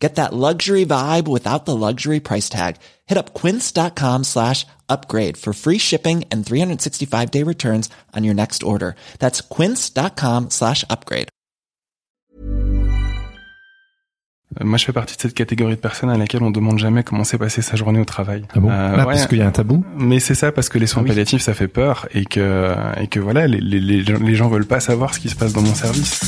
Get that luxury vibe without the luxury price tag. Hit up quince.com slash upgrade for free shipping and 365 day returns on your next order. That's quince.com slash upgrade. Euh, Moi, je fais partie de cette catégorie de personnes à laquelle on demande jamais comment s'est passée sa journée au travail. Ah bon Euh, Ah, ouais. Parce qu'il y a un tabou Mais c'est ça parce que les soins Ah oui. palliatifs ça fait peur et que et que voilà les, les, les, gens- les gens veulent pas savoir ce qui se passe dans mon service.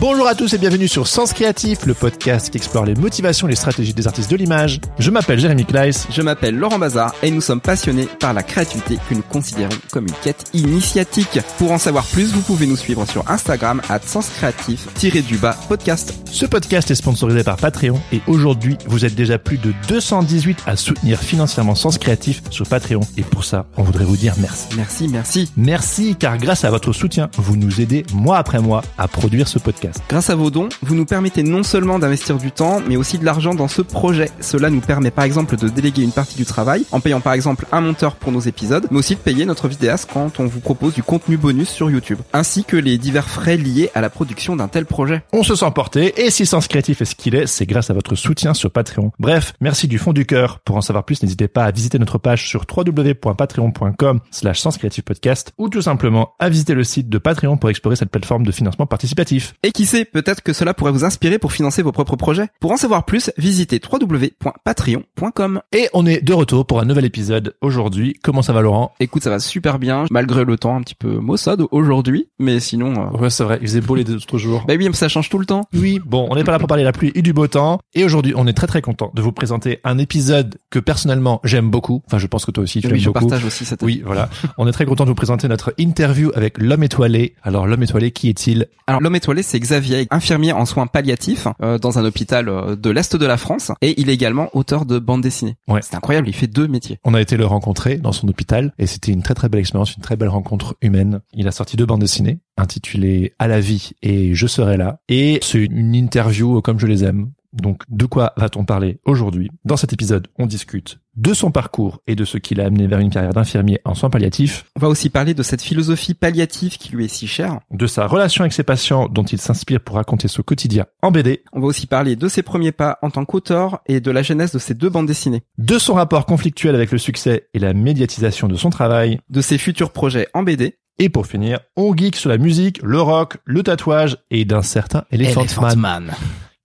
Bonjour à tous et bienvenue sur Sens Créatif, le podcast qui explore les motivations et les stratégies des artistes de l'image. Je m'appelle Jérémy Kleiss. Je m'appelle Laurent Bazar et nous sommes passionnés par la créativité que nous considérons comme une quête initiatique. Pour en savoir plus, vous pouvez nous suivre sur Instagram à senscreatif-du-bas podcast. Ce podcast est sponsorisé par Patreon et aujourd'hui, vous êtes déjà plus de 218 à soutenir financièrement Sens Créatif sur Patreon. Et pour ça, on voudrait vous dire merci. Merci, merci. Merci car grâce à votre soutien, vous nous aidez mois après mois à produire ce podcast. Grâce à vos dons, vous nous permettez non seulement d'investir du temps, mais aussi de l'argent dans ce projet. Cela nous permet par exemple de déléguer une partie du travail, en payant par exemple un monteur pour nos épisodes, mais aussi de payer notre vidéaste quand on vous propose du contenu bonus sur YouTube, ainsi que les divers frais liés à la production d'un tel projet. On se sent porté et si Sens Créatif est ce qu'il est, c'est grâce à votre soutien sur Patreon. Bref, merci du fond du cœur. Pour en savoir plus, n'hésitez pas à visiter notre page sur www.patreon.com slash podcast ou tout simplement à visiter le site de Patreon pour explorer cette plateforme de financement participatif. Et qui sait, peut-être que cela pourrait vous inspirer pour financer vos propres projets. Pour en savoir plus, visitez www.patreon.com. Et on est de retour pour un nouvel épisode aujourd'hui. Comment ça va Laurent? Écoute, ça va super bien, malgré le temps un petit peu maussade aujourd'hui, mais sinon... euh, Ouais c'est vrai, il faisait beau les autres jours. Bah oui, ça change tout le temps. Oui, bon, on n'est pas là pour parler de la pluie et du beau temps. Et aujourd'hui, on est très très content de vous présenter un épisode que personnellement j'aime beaucoup. Enfin, je pense que toi aussi tu oui, l'aimes je beaucoup. partage aussi cette... Oui, voilà. On est très content de vous présenter notre interview avec l'homme étoilé. Alors, l'homme étoilé, qui est-il? Alors l'homme étoilé, c'est Xavier, infirmier en soins palliatifs euh, dans un hôpital euh, de l'Est de la France, et il est également auteur de bande dessinée. Ouais. C'est incroyable, il fait deux métiers. On a été le rencontrer dans son hôpital et c'était une très très belle expérience, une très belle rencontre humaine. Il a sorti deux bandes dessinées intitulées À la vie et Je serai là. Et c'est une interview comme je les aime. Donc, de quoi va-t-on parler aujourd'hui? Dans cet épisode, on discute de son parcours et de ce qui l'a amené vers une carrière d'infirmier en soins palliatifs, On va aussi parler de cette philosophie palliative qui lui est si chère. de sa relation avec ses patients dont il s'inspire pour raconter ce quotidien en BD, On va aussi parler de ses premiers pas en tant qu'auteur et de la genèse de ses deux bandes dessinées, de son rapport conflictuel avec le succès et la médiatisation de son travail, de ses futurs projets en BD, et pour finir, on geek sur la musique, le rock, le tatouage et d'un certain Elephant, Man. Man.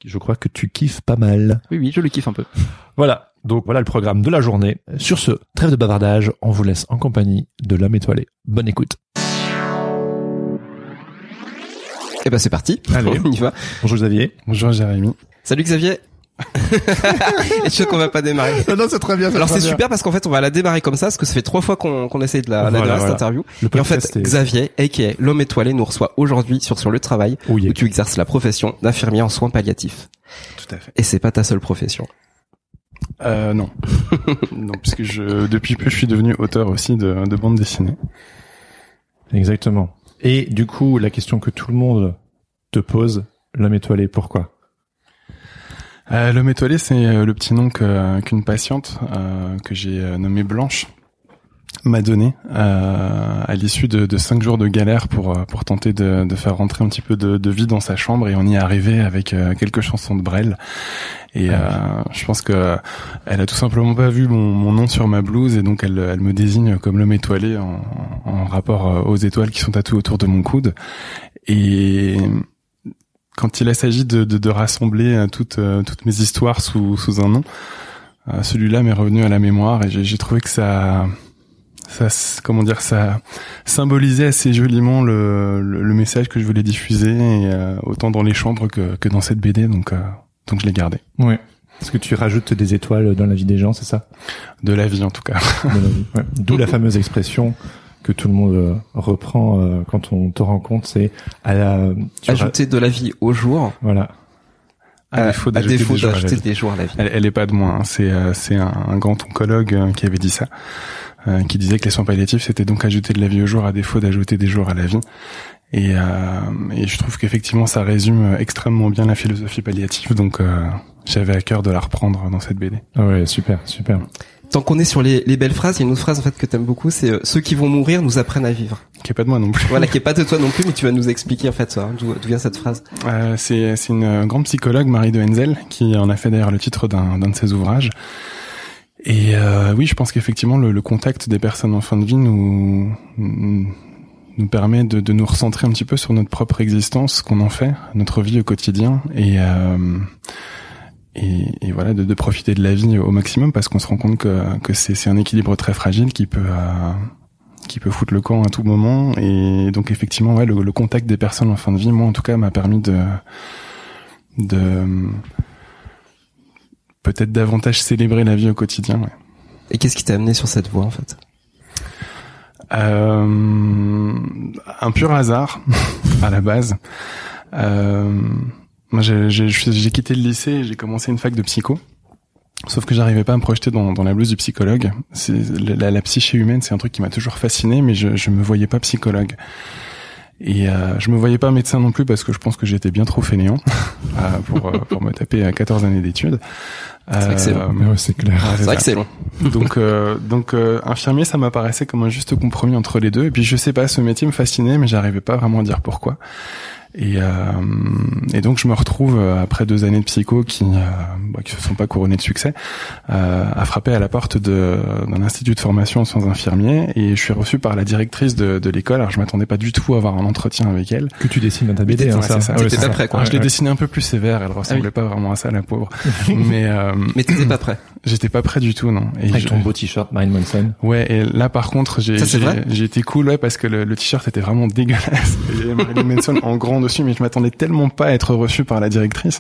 Je crois que tu kiffes pas mal. Oui, oui, je le kiffe un peu. Voilà. Donc voilà le programme de la journée. Sur ce, trêve de bavardage, on vous laisse en compagnie de l'homme étoilé. Bonne écoute. Et ben c'est parti. Allez. On y va. Bonjour Xavier. Bonjour Jérémy. Salut Xavier. Et je sais qu'on va pas démarrer? non, c'est très bien. Alors c'est super parce qu'en fait on va la démarrer comme ça parce que ça fait trois fois qu'on qu'on essaye de la, la Voilà, démarrer, voilà. cette interview. Le Et en fait Xavier, aka l'homme étoilé, nous reçoit aujourd'hui sur sur le travail Oh où tu exerces la profession d'infirmier en soins palliatifs. Tout à fait. Et c'est pas ta seule profession. Euh, non. non, puisque je depuis peu je suis devenu auteur aussi de, de bande dessinée. Exactement. Et du coup, la question que tout le monde te pose, l'homme étoilé, pourquoi? Euh, L'homme étoilé, c'est euh, le petit nom que- qu'une patiente euh, que j'ai euh, nommée Blanche m'a donné euh, à l'issue de, de cinq jours de galère pour euh, pour tenter de, de faire rentrer un petit peu de, de vie dans sa chambre et on y est arrivé avec euh, quelques chansons de Brel. Et euh, je pense que elle a tout simplement pas vu mon, mon nom sur ma blouse et donc elle, elle me désigne comme l'homme étoilé en, en rapport euh, aux étoiles qui sont tatouées autour de mon coude. Et quand il s'agit de, de, de rassembler euh, toutes, toutes mes histoires sous, sous un nom, euh, celui-là m'est revenu à la mémoire et j'ai trouvé que ça, ça, comment dire, ça symbolisait assez joliment le, le, le message que je voulais diffuser, et, euh, autant dans les chambres que, que dans cette BD, donc, euh, donc je l'ai gardé. Oui. Est-ce que tu rajoutes des étoiles dans la vie des gens, c'est ça? De la vie en tout cas. Dans la vie. Ouais. D'où la fameuse expression que tout le monde euh, reprend euh, quand on te rencontre, c'est à la, Ajouter de la vie au jour. voilà. À, défaut d'ajouter des, jours à la vie. des jours à la vie. Elle, elle est pas de moi. Hein. C'est euh, c'est un, un, grand oncologue euh, qui avait dit ça, qui disait que les soins palliatifs c'était donc ajouter de la vie au jour à défaut d'ajouter des jours à la vie. Et, et je trouve qu'effectivement ça résume extrêmement bien la philosophie palliative. Donc j'avais à cœur de la reprendre dans cette BD. Ah ouais, super, super. Tant qu'on est sur les, les, belles phrases, il y a une autre phrase en fait que t'aimes beaucoup, c'est ceux qui vont mourir nous apprennent à vivre. Qui est pas de moi non plus. Voilà, qui est pas de toi non plus, mais tu vas nous expliquer en fait ça. Hein, d'où vient cette phrase euh, C'est c'est une grande psychologue, Marie de Henzel, qui en a fait d'ailleurs le titre d'un d'un de ses ouvrages. Et euh, oui, je pense qu'effectivement le, le, contact des personnes en fin de vie nous nous permet de, de, nous recentrer un petit peu sur notre propre existence, ce qu'on en fait, notre vie au quotidien, et euh, et, et, voilà de, de, profiter de la vie au maximum parce qu'on se rend compte que, que c'est un équilibre très fragile qui peut euh, qui peut foutre le camp à tout moment. Et donc effectivement ouais le, le, contact des personnes en fin de vie moi en tout cas m'a permis de de peut-être davantage célébrer la vie au quotidien ouais. et qu'est-ce qui t'a amené sur cette voie en fait? Euh, un pur hasard à la base euh, moi, j'ai quitté le lycée et j'ai commencé une fac de psycho. Sauf que j'arrivais pas à me projeter dans, dans la blouse du psychologue. C'est la, la, psyché humaine, c'est un truc qui m'a toujours fasciné, mais je, je me voyais pas psychologue. Et euh, je me voyais pas médecin non plus parce que je pense que j'étais bien trop fainéant euh, pour, euh, pour me taper à 14 années d'études. C'est euh, c'est clair. c'est vrai que c'est long. donc euh, donc infirmier, ça m'apparaissait comme un juste compromis entre les deux. Et puis je sais pas, ce métier me fascinait, mais j'arrivais pas vraiment à dire pourquoi. Et, euh, et donc je me retrouve euh, après deux années de psycho qui euh, bah, qui se sont pas couronnées de succès, euh, à frapper à la porte d'un institut de formation en soins infirmiers et je suis reçu par la directrice de, de l'école. Alors je m'attendais pas du tout à avoir un entretien avec elle. Que tu dessines dans ta BD, hein, ça. ça. pas prêt quoi. je l'ai dessiné un peu plus sévère. Elle ressemblait ah pas vraiment à ça, la pauvre. mais euh, mais t'étais pas prêt. J'étais pas prêt du tout, non. Et avec ton beau t-shirt Mind Monson. Ouais, et là par contre j'ai j'ai été cool ouais parce que le, le t-shirt était vraiment dégueulasse. Et Marilyn Manson en grand dessus, mais je m'attendais tellement pas à être reçu par la directrice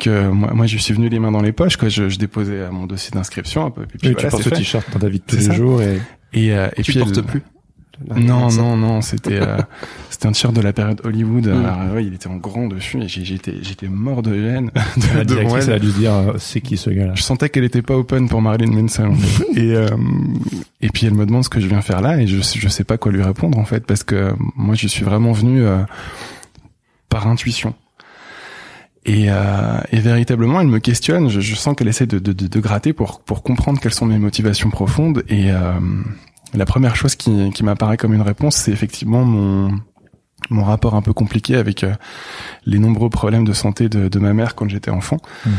que moi, moi je suis venu les mains dans les poches. Quoi. Je, je déposais mon dossier d'inscription un peu. Puis, puis voilà, tu portes ce t-shirt dans ta vie de tous les jours et et, euh, et tu puis portes plus. Non, non, non, c'était euh, c'était un t-shirt de la période Hollywood. Mm. Alors, ouais, il était en grand dessus et j'étais j'étais mort de gêne. De, la directrice elle. a dû dire euh, c'est qui ce gars-là? Je sentais qu'elle était pas open pour Marilyn Manson. et euh, et puis elle me demande ce que je viens faire là et je je sais pas quoi lui répondre en fait parce que moi je suis vraiment venu euh, par intuition. Et, euh, et, véritablement, elle me questionne. Je, je sens qu'elle essaie de, de, de, gratter pour, pour comprendre quelles sont mes motivations profondes. Et euh, la première chose qui, qui m'apparaît comme une réponse, c'est effectivement mon, mon rapport un peu compliqué avec euh, les nombreux problèmes de santé de, de ma mère quand j'étais enfant. Mmh.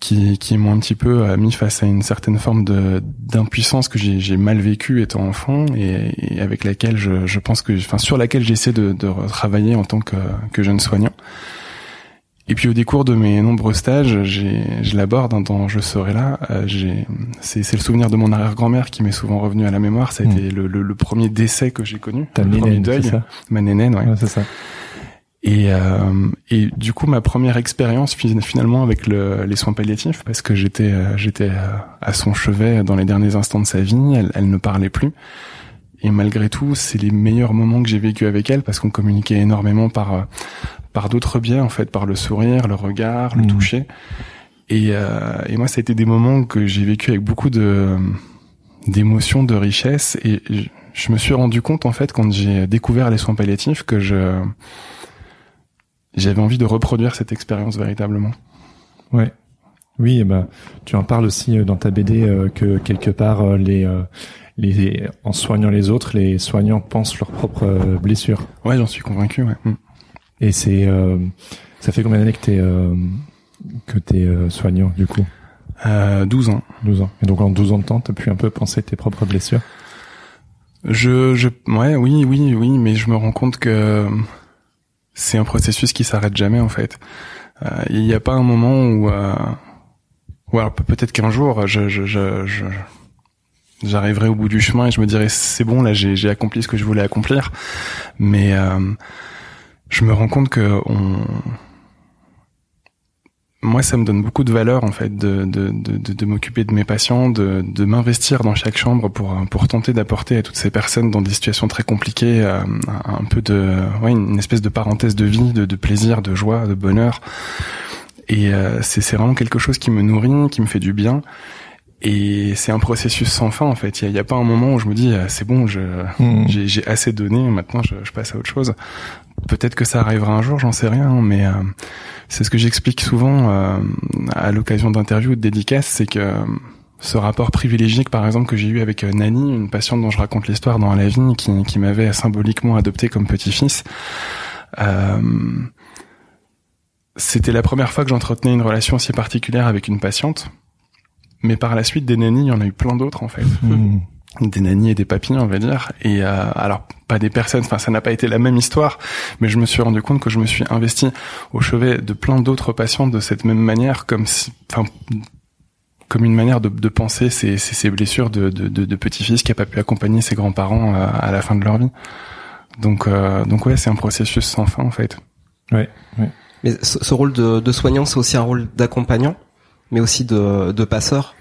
Qui, qui m'ont un petit peu euh, mis face à une certaine forme de d'impuissance que j'ai mal vécue étant enfant et, et, avec laquelle je, je pense que enfin sur laquelle j'essaie de, de travailler en tant que, que jeune soignant et puis au décours de mes nombreux stages, je l'aborde hein, dans Je serai là. Euh, c'est le souvenir de mon arrière-grand-mère qui m'est souvent revenu à la mémoire. Ça a hmm. été le, le, le, premier décès que j'ai connu. Ta le premier deuil. Ça ma nénène, ouais. ouais c'est ça. Et, euh, et du coup, ma première expérience finalement avec le, les soins palliatifs, parce que j'étais euh, j'étais euh, à son chevet dans les derniers instants de sa vie, elle, elle ne parlait plus. Et malgré tout, c'est les meilleurs moments que j'ai vécu avec elle parce qu'on communiquait énormément par par d'autres biais en fait, par le sourire, le regard, le mmh. toucher. Et, euh, et moi, ça a été des moments que j'ai vécu avec beaucoup de d'émotions, de richesse. Et je, je, me suis rendu compte en fait quand j'ai découvert les soins palliatifs que je j'avais envie de reproduire cette expérience véritablement. Ouais. Oui, eh ben, tu en parles aussi euh, dans ta BD euh, que quelque part euh, les les en soignant les autres, les soignants pensent leurs propres blessures. Ouais, j'en suis convaincu. Ouais. Mm. Et c'est, euh, ça fait combien d'années que t'es euh, que t'es euh, soignant du coup? Euh, 12 ans. 12 ans. Et donc en 12 ans de temps, t'as pu un peu penser tes propres blessures? Je, je, ouais, oui, oui, oui, mais je me rends compte que c'est un processus qui s'arrête jamais en fait. Euh, il n'y a pas un moment où, euh, ou alors peut-être qu'un jour, je, je, je, je j'arriverai au bout du chemin et je me dirai c'est bon là j'ai accompli ce que je voulais accomplir mais euh, je me rends compte que on... moi, ça me donne beaucoup de valeur en fait de, de, de, de m'occuper de mes patients, de, de m'investir dans chaque chambre pour, pour tenter d'apporter à toutes ces personnes dans des situations très compliquées euh, un peu de, ouais, une espèce de parenthèse de vie, de, de plaisir, de joie, de bonheur. Et euh, c'est vraiment quelque chose qui me nourrit, qui me fait du bien. Et c'est un processus sans fin en fait. Il n'y a, pas un moment où je me dis euh, c'est bon, Mhm. j'ai j'ai assez donné, maintenant je, je passe à autre chose. Peut-être que ça arrivera un jour, j'en sais rien, mais euh, c'est ce que j'explique souvent euh, à l'occasion d'interviews ou de dédicaces, c'est que euh, ce rapport privilégié, par exemple, que j'ai eu avec euh, Nani, une patiente dont je raconte l'histoire dans la vie, qui, m'avait symboliquement adopté comme petit-fils, euh, c'était la première fois que j'entretenais une relation si particulière avec une patiente. Mais par la suite, des nannies, il y en a eu plein d'autres en fait Mhm. Des nannies et des papilles, on va dire. Et euh, alors pas des personnes, enfin ça n'a pas été la même histoire, mais je me suis rendu compte que je me suis investi au chevet de plein d'autres patients de cette même manière, comme si, enfin comme une manière de, de penser ces, ces, ces blessures de, de, de, de petit-fils qui a pas pu accompagner ses grands-parents euh, à la fin de leur vie. Donc euh, donc ouais, c'est un processus sans fin en fait. Ouais. Mais ce, ce rôle de, de soignant, c'est aussi un rôle d'accompagnant, mais aussi de, de passeur.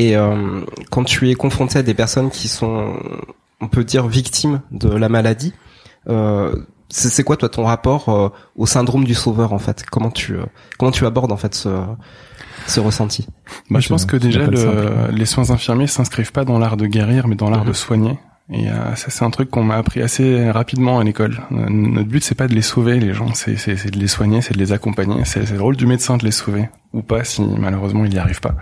Et euh, quand tu es confronté à des personnes qui sont, on peut dire, victimes de la maladie, euh, c'est quoi toi ton rapport euh, au syndrome du sauveur en fait? Comment tu euh, comment tu abordes en fait ce ce ressenti? Bah, je pense que déjà le les soins infirmiers s'inscrivent pas dans l'art de guérir, mais dans l'art Mhm. de soigner. Et euh, ça, c'est un truc qu'on m'a appris assez rapidement à l'école. Euh, Notre but, c'est pas de les sauver, les gens, c'est c'est c'est de les soigner, c'est de les accompagner. C'est c'est le rôle du médecin de les sauver ou pas, si malheureusement il y arrive pas.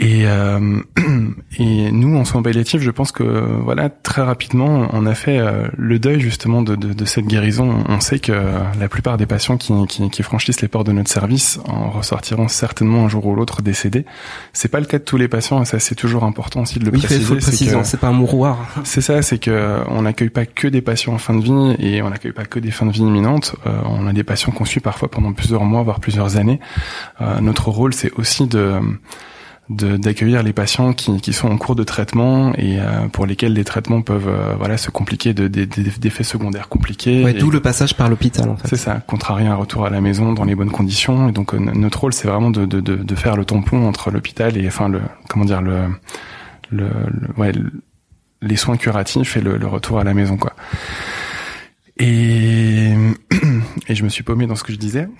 Et, euh, et nous, en soins palliatifs, je pense que voilà, très rapidement, on a fait euh, le deuil justement de, de, de cette guérison. On sait que la plupart des patients qui, qui, qui franchissent les portes de notre service en ressortiront certainement un jour ou l'autre décédés. C'est pas le cas de tous les patients, et ça c'est toujours important aussi de le Oui, faut préciser. le c'est préciser, que- c'est pas un mouroir. c'est ça, c'est que on n'accueille pas que des patients en fin de vie et on n'accueille pas que des fins de vie imminentes. Euh, on a des patients qu'on suit parfois pendant plusieurs mois, voire plusieurs années. Euh, notre rôle, c'est aussi de de- d'accueillir les patients qui, qui sont en cours de traitement et euh, pour lesquels les traitements peuvent euh, voilà se compliquer de de- de- d'effets secondaires compliqués. Ouais, D'où le passage par l'hôpital en fait. c'est ça, contrarier un retour à la maison dans les bonnes conditions. Et donc euh, notre rôle, c'est vraiment de, de, de, de faire le tampon entre l'hôpital et enfin le comment dire le le, le- ouais le- les soins curatifs et le, le retour à la maison quoi. Et et je me suis paumé dans ce que je disais.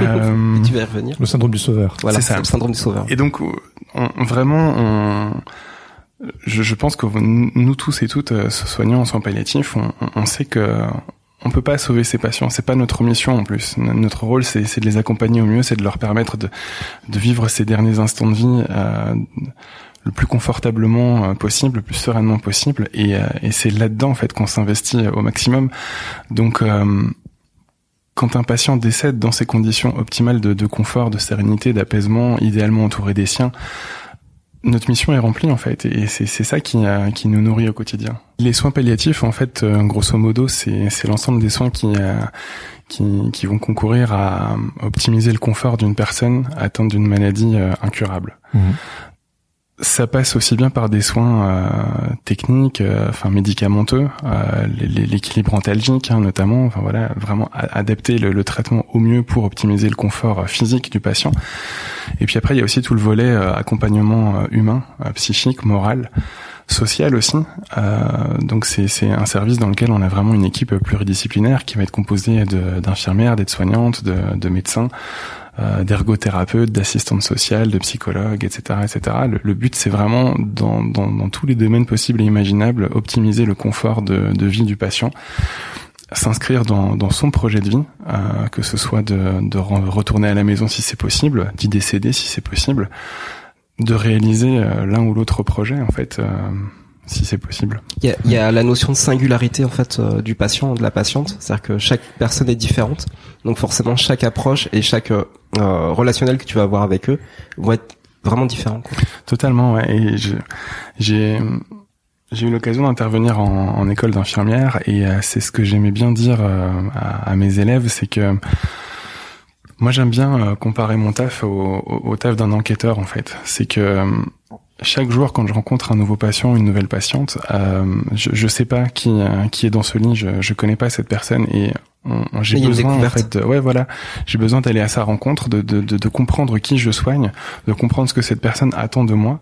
Euh, tu vas y revenir. Le syndrome du sauveur. Voilà, c'est ça. le syndrome du sauveur. et donc, on- vraiment, on, je, je pense que nous tous et toutes, euh, soignants en soins palliatifs, on, on- sait que on peut pas sauver ces patients. C'est pas notre mission en plus. Notre rôle, c'est c'est de les accompagner au mieux, c'est de leur permettre de, de vivre ces derniers instants de vie euh, le plus confortablement euh, possible, le plus sereinement possible. Et, euh, et c'est là-dedans en fait qu'on s'investit au maximum. Donc euh, quand un patient décède dans ces conditions optimales de, confort, de sérénité, d'apaisement, idéalement entouré des siens, notre mission est remplie en fait, et c'est ça qui, euh, qui nous nourrit au quotidien. Les soins palliatifs, en fait, euh, grosso modo, c'est l'ensemble des soins qui, euh, qui vont concourir à optimiser le confort d'une personne atteinte d'une maladie incurable. Mhm. Ça passe aussi bien par des soins euh, techniques, euh, enfin médicamenteux, euh, l'équilibre antalgique hein, notamment, enfin voilà, vraiment adapter le, traitement au mieux pour optimiser le confort euh, physique du patient. Et puis après, il y a aussi tout le volet euh, accompagnement euh, humain, psychique, moral, social aussi. Donc c'est un service dans lequel on a vraiment une équipe pluridisciplinaire qui va être composée d'infirmières, d'aides-soignantes, de, de médecins, d'ergothérapeutes, d'assistantes sociales, de psychologues, etc., etc. Le, but, c'est vraiment dans, dans, dans tous les domaines possibles et imaginables, optimiser le confort de, vie du patient, s'inscrire dans, dans son projet de vie, euh, que ce soit de, de re- retourner à la maison si c'est possible, d'y décéder si c'est possible, de réaliser euh, l'un ou l'autre projet, en fait, euh, si c'est possible. Il y a, il y a la notion de singularité en fait euh, du patient, de la patiente, c'est-à-dire que chaque personne est différente, donc forcément chaque approche et chaque euh, euh, relationnel que tu vas avoir avec eux vont être vraiment différents. quoi. Totalement, ouais. Et j'ai j'ai eu l'occasion d'intervenir en, en école d'infirmière et euh, c'est ce que j'aimais bien dire à, à mes élèves, c'est que moi j'aime bien comparer mon taf au, au, au taf d'un enquêteur en fait. C'est que chaque jour quand je rencontre un nouveau patient, une nouvelle patiente, euh, je, je sais pas qui euh, qui est dans ce lit, je je connais pas cette personne et j'ai besoin en fait de, ouais voilà. J'ai besoin d'aller à sa rencontre de, de, de, de comprendre qui je soigne de comprendre ce que cette personne attend de moi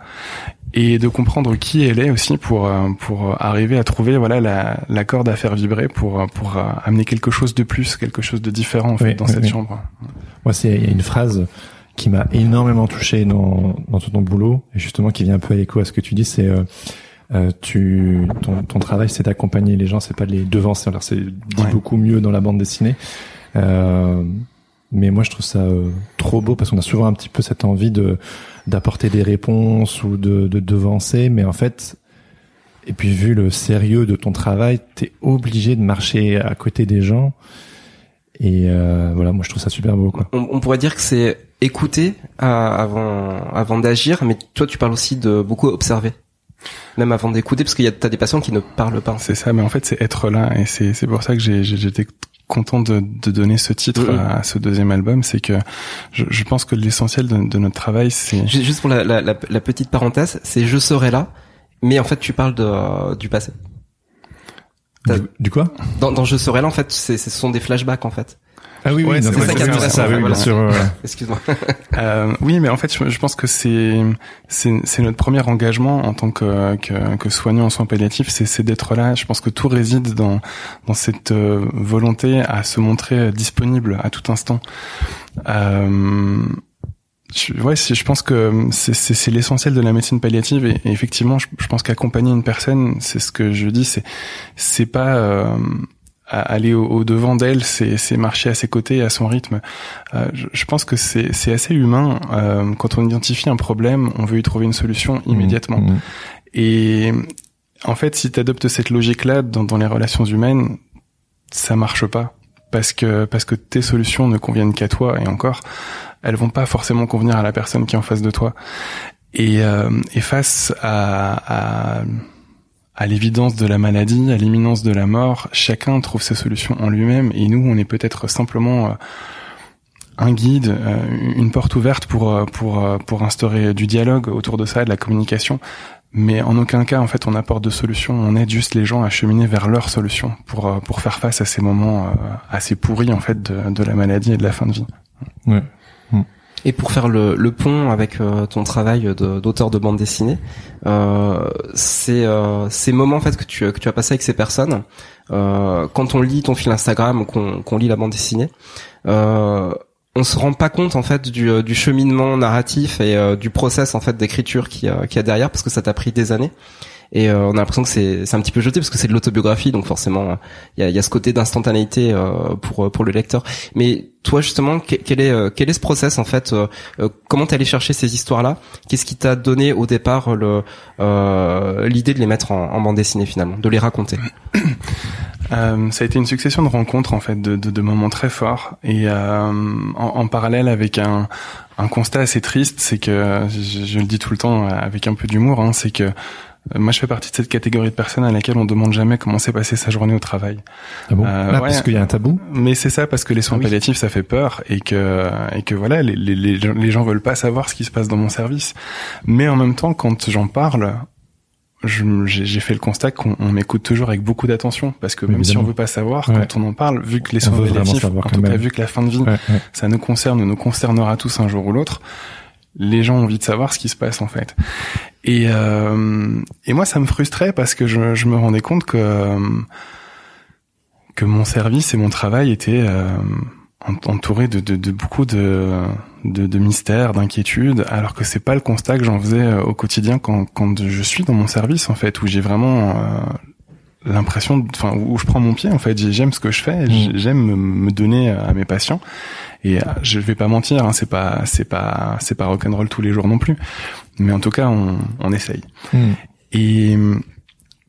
et de comprendre qui elle est aussi pour euh, pour arriver à trouver voilà la, la corde à faire vibrer pour pour amener quelque chose de plus, quelque chose de différent en fait dans cette chambre. Moi, c'est il y a une phrase qui m'a énormément touché dans dans tout ton boulot et justement qui vient un peu à l'écho à ce que tu dis, c'est euh, euh tu ton, ton travail c'est d'accompagner les gens, c'est pas de les devancer. Alors c'est dit beaucoup mieux dans la bande dessinée. Euh, mais moi je trouve ça euh, trop beau parce qu'on a souvent un petit peu cette envie de d'apporter des réponses ou de, de devancer, mais en fait, et puis vu le sérieux de ton travail, t'es obligé de marcher à côté des gens. Et euh, voilà, moi je trouve ça super beau. Quoi. On, pourrait dire que c'est écouter euh, avant avant d'agir, mais toi tu parles aussi de beaucoup observer même avant d'écouter parce qu'il y a t'as des patients qui ne parlent pas. C'est ça, mais en fait c'est être là et c'est c'est pour ça que j'ai j'étais content de, de, donner ce titre mm-hmm. à, ce deuxième album, c'est que je, je, pense que l'essentiel de, de, notre travail, c'est juste pour la, la, la, petite parenthèse, c'est je serai là, mais en fait tu parles de du passé. Du, quoi? Dans, dans je serai là, en fait, ce sont des flashbacks en fait. Ah oui, oui, c'est ça qui oui, bien sûr. Excuse-moi. euh, oui, mais en fait, je, pense que c'est c'est notre premier engagement en tant que que, que soignant en soins palliatifs, c'est d'être là. Je pense que tout réside dans dans cette euh, volonté à se montrer disponible à tout instant. Euh, je, ouais, je pense que c'est l'essentiel de la médecine palliative et, effectivement, je, je pense qu'accompagner une personne, c'est ce que je dis, c'est c'est pas euh, aller au, devant d'elle, c'est marcher à ses côtés, à son rythme. Euh, je, pense que c'est assez humain. Euh, quand on identifie un problème, on veut y trouver une solution mmh, immédiatement. Mmh. Et en fait, si tu adoptes cette logique-là dans, dans, les relations humaines, ça marche pas parce que parce que tes solutions ne conviennent qu'à toi et encore, elles vont pas forcément convenir à la personne qui est en face de toi. Et, euh, et face à, à à l'évidence de la maladie, à l'imminence de la mort, chacun trouve ses solutions en lui-même et nous, on est peut-être simplement euh, un guide, euh, une porte ouverte pour euh, pour pour instaurer du dialogue autour de ça, de la communication. Mais en aucun cas, en fait, on apporte de solutions. On aide juste les gens à cheminer vers leurs solutions pour pour faire face à ces moments assez pourris en fait de, de la maladie et de la fin de vie. Ouais. Et pour faire le, le pont avec euh, ton travail d'auteur de, bande dessinée, euh, c'est euh, ces moments en fait que tu que tu as passé avec ces personnes. Euh, quand on lit ton fil Instagram, qu'on qu'on lit la bande dessinée, euh, on se rend pas compte en fait du, du cheminement narratif et du process en fait d'écriture qui qui a derrière parce que ça t'a pris des années et euh, on a l'impression que c'est un petit peu jeté parce que c'est de l'autobiographie donc forcément il y a, y a ce côté d'instantanéité euh, pour pour le lecteur. Mais toi justement quel est euh, quel est ce process en fait comment t'es allé chercher ces histoires là qu'est-ce qui t'a donné au départ le l'idée de les mettre en, en, bande dessinée finalement? De les raconter? Euh, ça a été une succession de rencontres en fait, de, de, de moments très forts. Et euh, en, en, parallèle avec un, un constat assez triste, c'est que je, je, le dis tout le temps avec un peu d'humour, hein, c'est que euh, moi, je fais partie de cette catégorie de personnes à laquelle on demande jamais comment s'est passée sa journée au travail. Ah bon euh, Parce qu'il y a un tabou. Mais c'est ça, parce que les soins ah palliatifs, ça fait peur et que et que voilà, les, les, les, gens veulent pas savoir ce qui se passe dans mon service. Mais en même temps, quand j'en parle, j'ai fait le constat qu'on m'écoute toujours avec beaucoup d'attention. Parce que même si on veut pas savoir quand on en parle vu que les soins palliatifs en tout cas vu que la fin de vie ça nous concerne nous concernera tous un jour ou l'autre les gens ont envie de savoir ce qui se passe en fait. Et, euh, et moi, ça me frustrait parce que je, je me rendais compte que que mon service et mon travail étaient euh, entourés de, de, de, beaucoup de, de, mystères, d'inquiétudes, alors que c'est pas le constat que j'en faisais euh, au quotidien quand, quand je suis dans mon service en fait, où j'ai vraiment l'impression, enfin où je prends mon pied en fait, j'aime ce que je fais, mmh. j'aime me donner à mes patients et euh, je vais pas mentir, hein, c'est pas c'est pas c'est pas rock'n'roll tous les jours non plus, mais en tout cas on, on essaye. Hmm. Et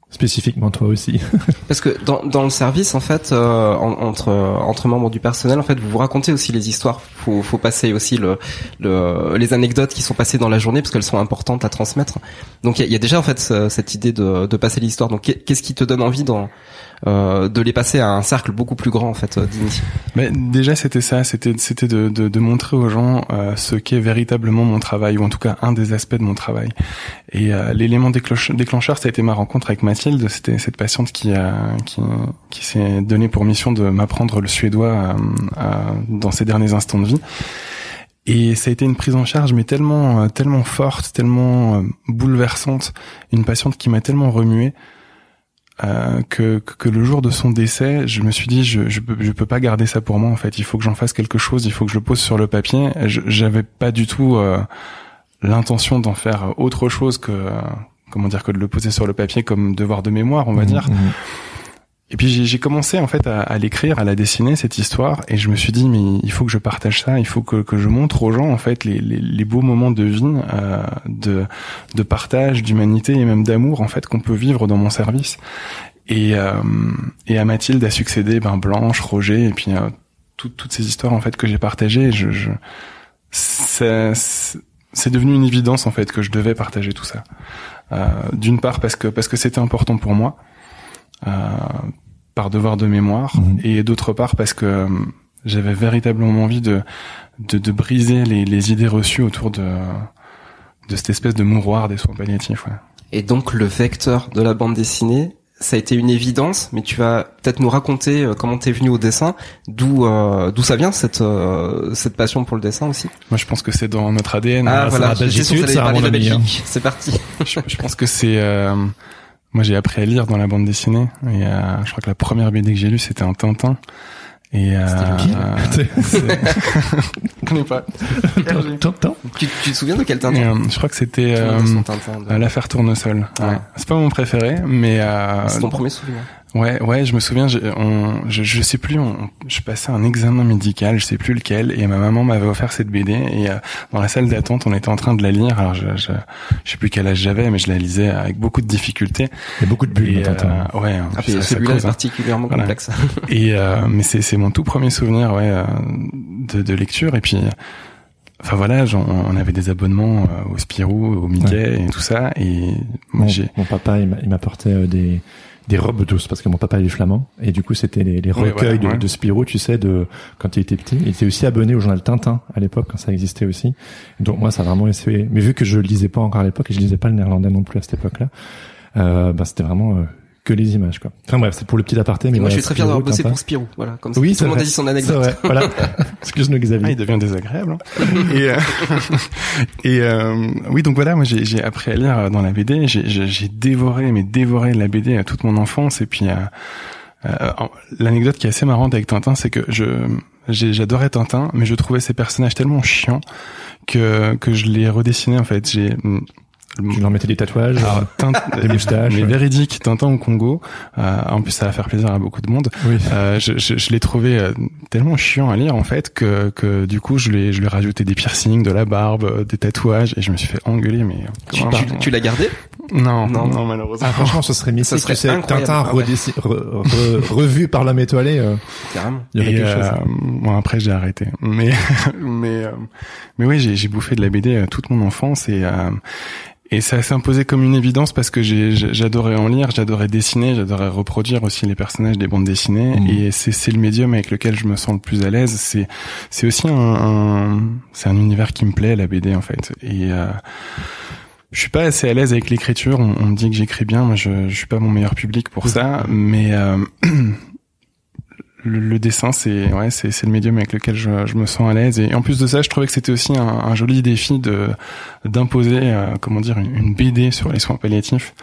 spécifiquement toi aussi. Parce que dans, dans le service, en fait, euh, entre entre membres du personnel, en fait, vous vous racontez aussi les histoires. Faut faut passer aussi le, le les anecdotes qui sont passées dans la journée parce qu'elles sont importantes à transmettre. Donc il y, y a, déjà en fait cette idée de, de passer l'histoire. Donc qu'est-ce qui te donne envie dans euh, de les passer à un cercle beaucoup plus grand en fait euh, Mais déjà c'était ça, c'était c'était de, de, de, montrer aux gens euh, ce qu'est véritablement mon travail ou en tout cas un des aspects de mon travail. Et euh, l'élément déclencheur, ça a été ma rencontre avec Mathilde. C'était cette patiente qui a qui, s'est donné pour mission de m'apprendre le suédois dans ses derniers instants de vie. Et ça a été une prise en charge, mais tellement, euh, tellement forte, tellement euh, bouleversante, une patiente qui m'a tellement remué euh, que, que le jour de son décès, je me suis dit, je, je, peux, pas garder ça pour moi. En fait, il faut que j'en fasse quelque chose. Il faut que je le pose sur le papier. J'avais pas du tout euh, l'intention d'en faire autre chose que comment dire que de le poser sur le papier comme devoir de mémoire, on va Mmh, dire. mmh. Et puis j'ai commencé en fait à, à l'écrire, à la dessiner cette histoire, et je me suis dit mais il faut que je partage ça, il faut que, que je montre aux gens en fait les, les, les beaux moments de vie, euh, de, de partage, d'humanité et même d'amour en fait qu'on peut vivre dans mon service. Et, euh, et à Mathilde a succédé ben Blanche, Roger et puis euh, tout- toutes ces histoires en fait que j'ai partagées. Je, je c'est c'est devenu une évidence en fait que je devais partager tout ça. Euh, D'une part parce que parce que c'était important pour moi. Euh, par devoir de mémoire Mhm. et d'autre part parce que euh, j'avais véritablement envie de, de, de briser les, les idées reçues autour de, de cette espèce de mouroir des soins palliatifs. Ouais. Et donc le vecteur de la bande dessinée, ça a été une évidence, mais tu vas peut-être nous raconter euh, comment t'es venu au dessin, d'où euh, d'où ça vient cette euh, cette passion pour le dessin aussi. Moi, je pense que c'est dans notre ADN. Ah, voilà, hein. Belgique. C'est parti. je, je pense que c'est. euh, moi, j'ai appris à lire dans la bande dessinée. Et euh, je crois que la première BD que j'ai lue, c'était un Tintin. Et euh, connais pas. Tintin tu, tu te souviens de quel Et, Tintin euh, je crois que c'était euh, de euh, l'affaire Tournesol. Ouais. Ouais. C'est pas mon préféré, mais euh, C'est ton premier souvenir. Ouais, ouais, je me souviens, j'ai- on, je, je sais plus, on, je passais un examen médical, je sais plus lequel, et ma maman m'avait offert cette BD, et euh, dans la salle d'attente, on était en train de la lire, alors je, je, je sais plus quel âge j'avais, mais je la lisais avec beaucoup de difficultés. Il y a beaucoup de bulles Et, euh, ouais, Ah, ça- ça celui-là est hein. particulièrement Voilà. complexe. Et euh, mais c'est c'est mon tout premier souvenir, ouais, euh, de, de lecture, et puis. Enfin voilà, on avait des abonnements euh, au Spirou, au Mickey et tout ça, et moi Mon, j'ai mon papa, il m'apportait euh, des des robes douces parce que mon papa est flamand et du coup c'était les, les Oui, recueils ouais. de Spirou tu sais de quand il était petit. Il était aussi abonné au journal Tintin à l'époque quand ça existait aussi. Donc moi ça a vraiment essayé. Mais vu que je lisais pas encore à l'époque et je lisais pas le néerlandais non plus à cette époque là euh, bah c'était vraiment euh, que les images quoi enfin bref c'est pour le petit aparté mais moi, je suis très fier d'avoir bossé Tintin. pour Spirou. Voilà, comme ça. oui tout c'est le monde a dit son anecdote. vrai, voilà excuse-nous Ah, Xavier il devient désagréable. hein. et euh, et euh, oui, donc voilà, moi j'ai j'ai appris à lire dans la BD. J'ai j'ai- j'ai dévoré, mais dévoré la BD à toute mon enfance. Et puis euh, euh, l'anecdote qui est assez marrante avec Tintin, c'est que je j'ai- j'adorais Tintin, mais je trouvais ces personnages tellement chiants que que je les redessinais en fait. J'ai tu leur mettais des tatouages alors, Tintin, Des moustaches, mais ouais. véridique, Tintin au Congo. Euh, en plus, ça va faire plaisir à beaucoup de monde. oui Euh, je, je, je l'ai trouvé euh, tellement chiant à lire en fait que, que du coup je lui ai, je lui ai rajouté des piercings, de la barbe, euh, des tatouages et je me suis fait engueuler mais euh, Tu, tu- tu l'as gardé? Non, Non. non malheureusement ah, franchement, ce serait mythique. Ça serait tu sais, incroyable. Tintin Ah ouais. re- re- revu par l'homme étoilé. euh, Carrément. il y aurait et quelque chose. euh, bon après j'ai arrêté mais mais euh, mais oui j'ai j'ai bouffé de la BD euh, toute mon enfance et euh, et ça s'est imposé comme une évidence parce que j'adorais en lire, j'adorais dessiner, j'adorais reproduire aussi les personnages des bandes dessinées Mhm. et c'est c'est le médium avec lequel je me sens le plus à l'aise. C'est c'est aussi un, un c'est un univers qui me plaît la BD en fait et euh, je suis pas assez à l'aise avec l'écriture. On, on me dit que j'écris bien, moi je, je suis pas mon meilleur public pour ça, mais euh, le, le dessin c'est ouais c'est c'est le médium avec lequel je, je me sens à l'aise. Et en plus de ça je trouvais que c'était aussi un, un joli défi de d'imposer euh, comment dire une, une BD sur les soins palliatifs.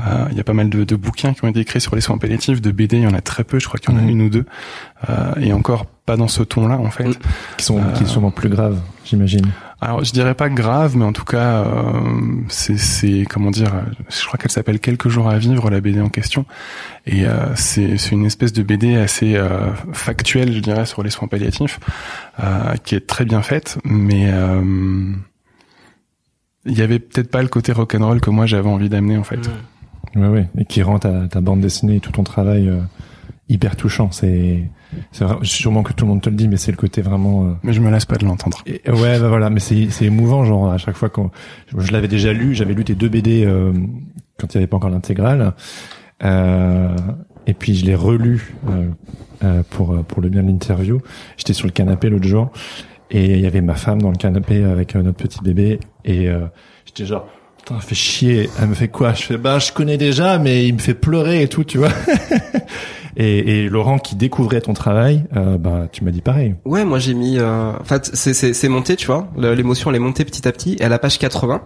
Euh, il y a pas mal de, de bouquins qui ont été écrits sur les soins palliatifs. De BD il y en a très peu je crois qu'il y en a Mhm. une ou deux. Euh, et encore pas dans ce ton là en fait. Qui sont Euh, qui sont sûrement plus graves, j'imagine. alors je dirais pas grave, mais en tout cas euh, c'est comment dire, je crois qu'elle s'appelle Quelques jours à vivre la BD en question, et euh, c'est une espèce de BD assez euh, factuelle, je dirais, sur les soins palliatifs, euh, qui est très bien faite, mais euh, il y avait peut-être pas le côté rock'n'roll que moi j'avais envie d'amener en fait. Ouais, ouais, et qui rend ta, ta bande dessinée et tout ton travail euh, hyper touchant. C'est, sûrement que tout le monde te le dit, mais c'est le côté vraiment. euh, Mais je me lasse pas de l'entendre. ouais, bah voilà, mais c'est, c'est émouvant, genre à chaque fois quand je l'avais déjà lu, j'avais lu tes deux BD euh, quand il n'y avait pas encore l'intégrale, euh, et puis je l'ai relu euh, euh, pour euh, pour le bien de l'interview. J'étais sur le canapé l'autre jour et il y avait ma femme dans le canapé avec notre petit bébé et euh, j'étais genre Putain, fait chier. Elle me fait quoi? Je fais bah je connais déjà, mais il me fait pleurer et tout, tu vois. et, et Laurent qui découvrait ton travail, euh, bah tu m'as dit pareil. Ouais, moi j'ai mis. Euh... En fait, c'est c'est c'est monté, tu vois. L'émotion elle est montée petit à petit. Et à la page 80,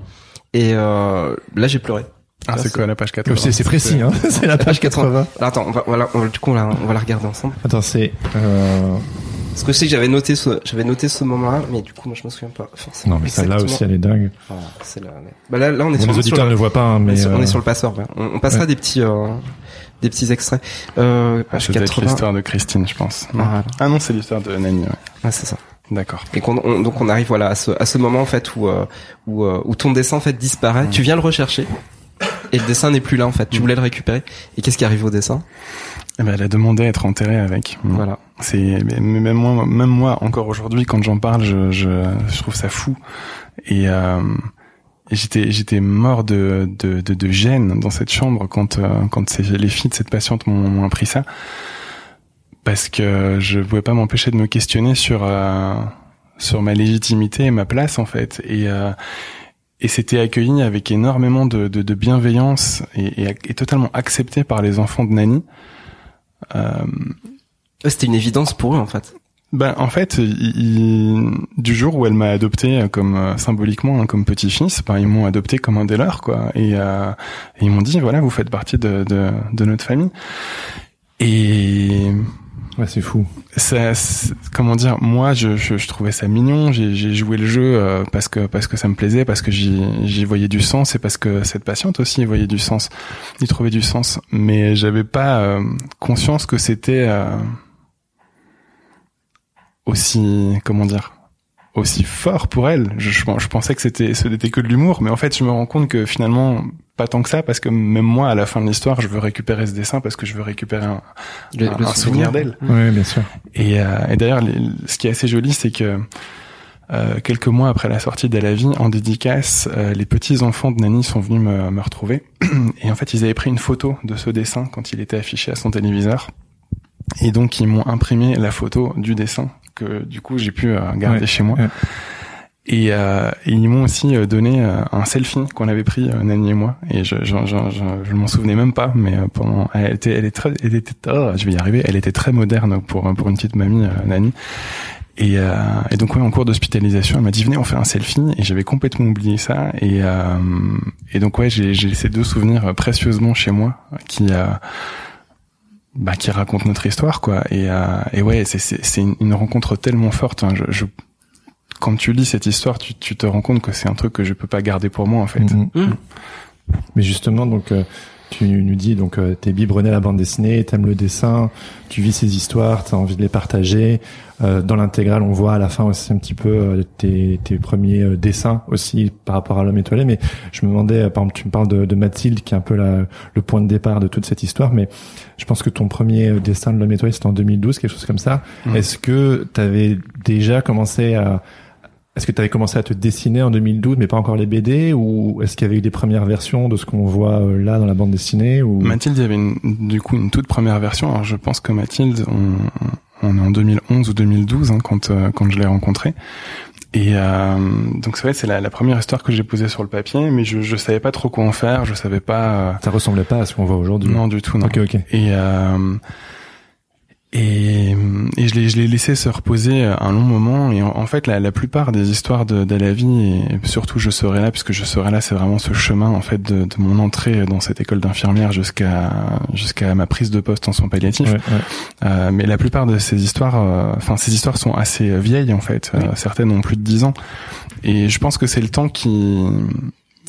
et euh, là j'ai pleuré. Ah, c'est quoi la page 4 C'est c'est précis, hein. c'est la page 80. Alors, attends, on va, voilà, on va- du coup on, la- on va la regarder ensemble. Attends, c'est euh... Parce que je sais que j'avais noté ce, j'avais noté ce moment-là, mais du coup moi je me souviens pas forcément. non mais celle-là aussi elle est dingue. Ah, c'est là, mais- Bah là, là on est Bon, sur, les sur auditeurs le- ne voient pas, hein, on, est sur, on euh, est sur le passeur. ouais. On, on passera ouais. des petits, euh, des petits extraits. Euh, Ah, page ça doit être 80. l'histoire de Christine, je pense. Non. Voilà. Ah non, c'est l'histoire de Nani, ouais. Ouais, c'est ça. D'accord. Et qu'on, on- donc on arrive voilà à ce, à ce moment en fait où euh, où, euh, où ton dessin en fait disparaît. Tu viens le rechercher et le dessin n'est plus là en fait. Tu voulais le récupérer. Et qu'est-ce qui arrive au dessin? Eh ben, elle a demandé à être enterrée avec. Voilà. C'est mais même moi, même moi encore aujourd'hui quand j'en parle, je, je, je trouve ça fou. Et, euh, et j'étais j'étais mort de, de, de, de gêne dans cette chambre quand euh, quand les filles de cette patiente m'ont m'ont appris ça parce que je pouvais pas m'empêcher de me questionner sur euh, sur ma légitimité et ma place en fait et euh, et c'était accueilli avec énormément de, de, de bienveillance et, et, et totalement accepté par les enfants de Nani. Euh, C'était une évidence pour eux en fait. ben en fait, du jour où elle m'a adopté euh, comme euh, symboliquement hein, comme petit-fils, ben, ils m'ont adopté comme un des leurs quoi. Et, ils m'ont dit voilà, vous faites partie de, de notre famille. Et ouais c'est fou. ça, comment dire, moi je, trouvais ça mignon. J'ai joué le jeu euh, parce que ça me plaisait, parce que j'y voyais du sens et parce que cette patiente aussi y voyait du sens, y trouvait du sens. Mais j'avais pas euh, conscience que c'était euh, aussi comment dire aussi fort pour elle. Je, je, je pensais que c'était ce n'était que de l'humour, mais en fait je me rends compte que finalement pas tant que ça parce que même moi à la fin de l'histoire je veux récupérer ce dessin parce que je veux récupérer un, Le, un- le un souvenir d'elle. Oui, bien sûr. Et, euh, et d'ailleurs, ce qui est assez joli, c'est que euh, quelques mois après la sortie d'À la vie, en dédicace, euh, les petits enfants de Nani sont venus me, me retrouver. Et en fait, ils avaient pris une photo de ce dessin quand il était affiché à son téléviseur. Et donc, ils m'ont imprimé la photo du dessin que du coup j'ai pu euh, garder Ouais, chez moi. ouais. Et, euh, et ils m'ont aussi euh, donné euh, un selfie qu'on avait pris Nani et moi. Et je, je, je, je, je m'en souvenais même pas, mais pendant, elle était, elle est très, elle était, oh, je vais y arriver. Elle était très moderne pour pour une petite mamie, Nani. Et, euh, et donc ouais, en cours d'hospitalisation, elle m'a dit venez, on fait un selfie. Et j'avais complètement oublié ça. Et, euh, et donc ouais, j'ai j'ai ces deux souvenirs précieusement chez moi qui euh, bah, qui racontent notre histoire quoi. Et, euh, et ouais, c'est c'est c'est une, une rencontre tellement forte. hein. Je, je quand tu lis cette histoire, tu, tu te rends compte que c'est un truc que je peux pas garder pour moi en fait. Mhm. Mhm. Mais justement, donc euh, tu nous dis donc euh, t'es biberonné à la bande dessinée, t'aimes le dessin, tu vis ces histoires, t'as envie de les partager. Euh, dans l'intégrale, on voit à la fin aussi un petit peu euh, tes, tes premiers euh, dessins aussi par rapport à l'homme étoilé. Mais je me demandais, euh, par exemple, tu me parles de, de Mathilde qui est un peu la, le point de départ de toute cette histoire, mais je pense que ton premier euh, dessin de l'homme étoilé c'était en 2012, quelque chose comme ça. Est-ce que t'avais déjà commencé à est-ce que tu avais commencé à te dessiner en 2012, mais pas encore les BD, ou est-ce qu'il y avait eu des premières versions de ce qu'on voit euh, là dans la bande dessinée ou... Mathilde, il y avait une, du coup une toute première version. Alors je pense que Mathilde, on, on est en 2011 ou 2012 hein, quand euh, quand je l'ai rencontrée. Et euh, donc c'est vrai, c'est la, la première histoire que j'ai posée sur le papier, mais je je savais pas trop quoi en faire. Je savais pas. euh, Ça ressemblait pas à ce qu'on voit aujourd'hui. non du tout. Non. Ok, ok. Et euh, et, et je l'ai je l'ai laissé se reposer un long moment. Et en, en fait, la, la plupart des histoires de, de la vie, et surtout je serai là, puisque je serai là, c'est vraiment ce chemin en fait de, de mon entrée dans cette école d'infirmière jusqu'à jusqu'à ma prise de poste en soins palliatifs. Ouais, ouais. Euh, mais la plupart de ces histoires, euh, enfin ces histoires sont assez vieilles en fait. Euh, certaines ont plus de dix ans. Et je pense que c'est le temps qui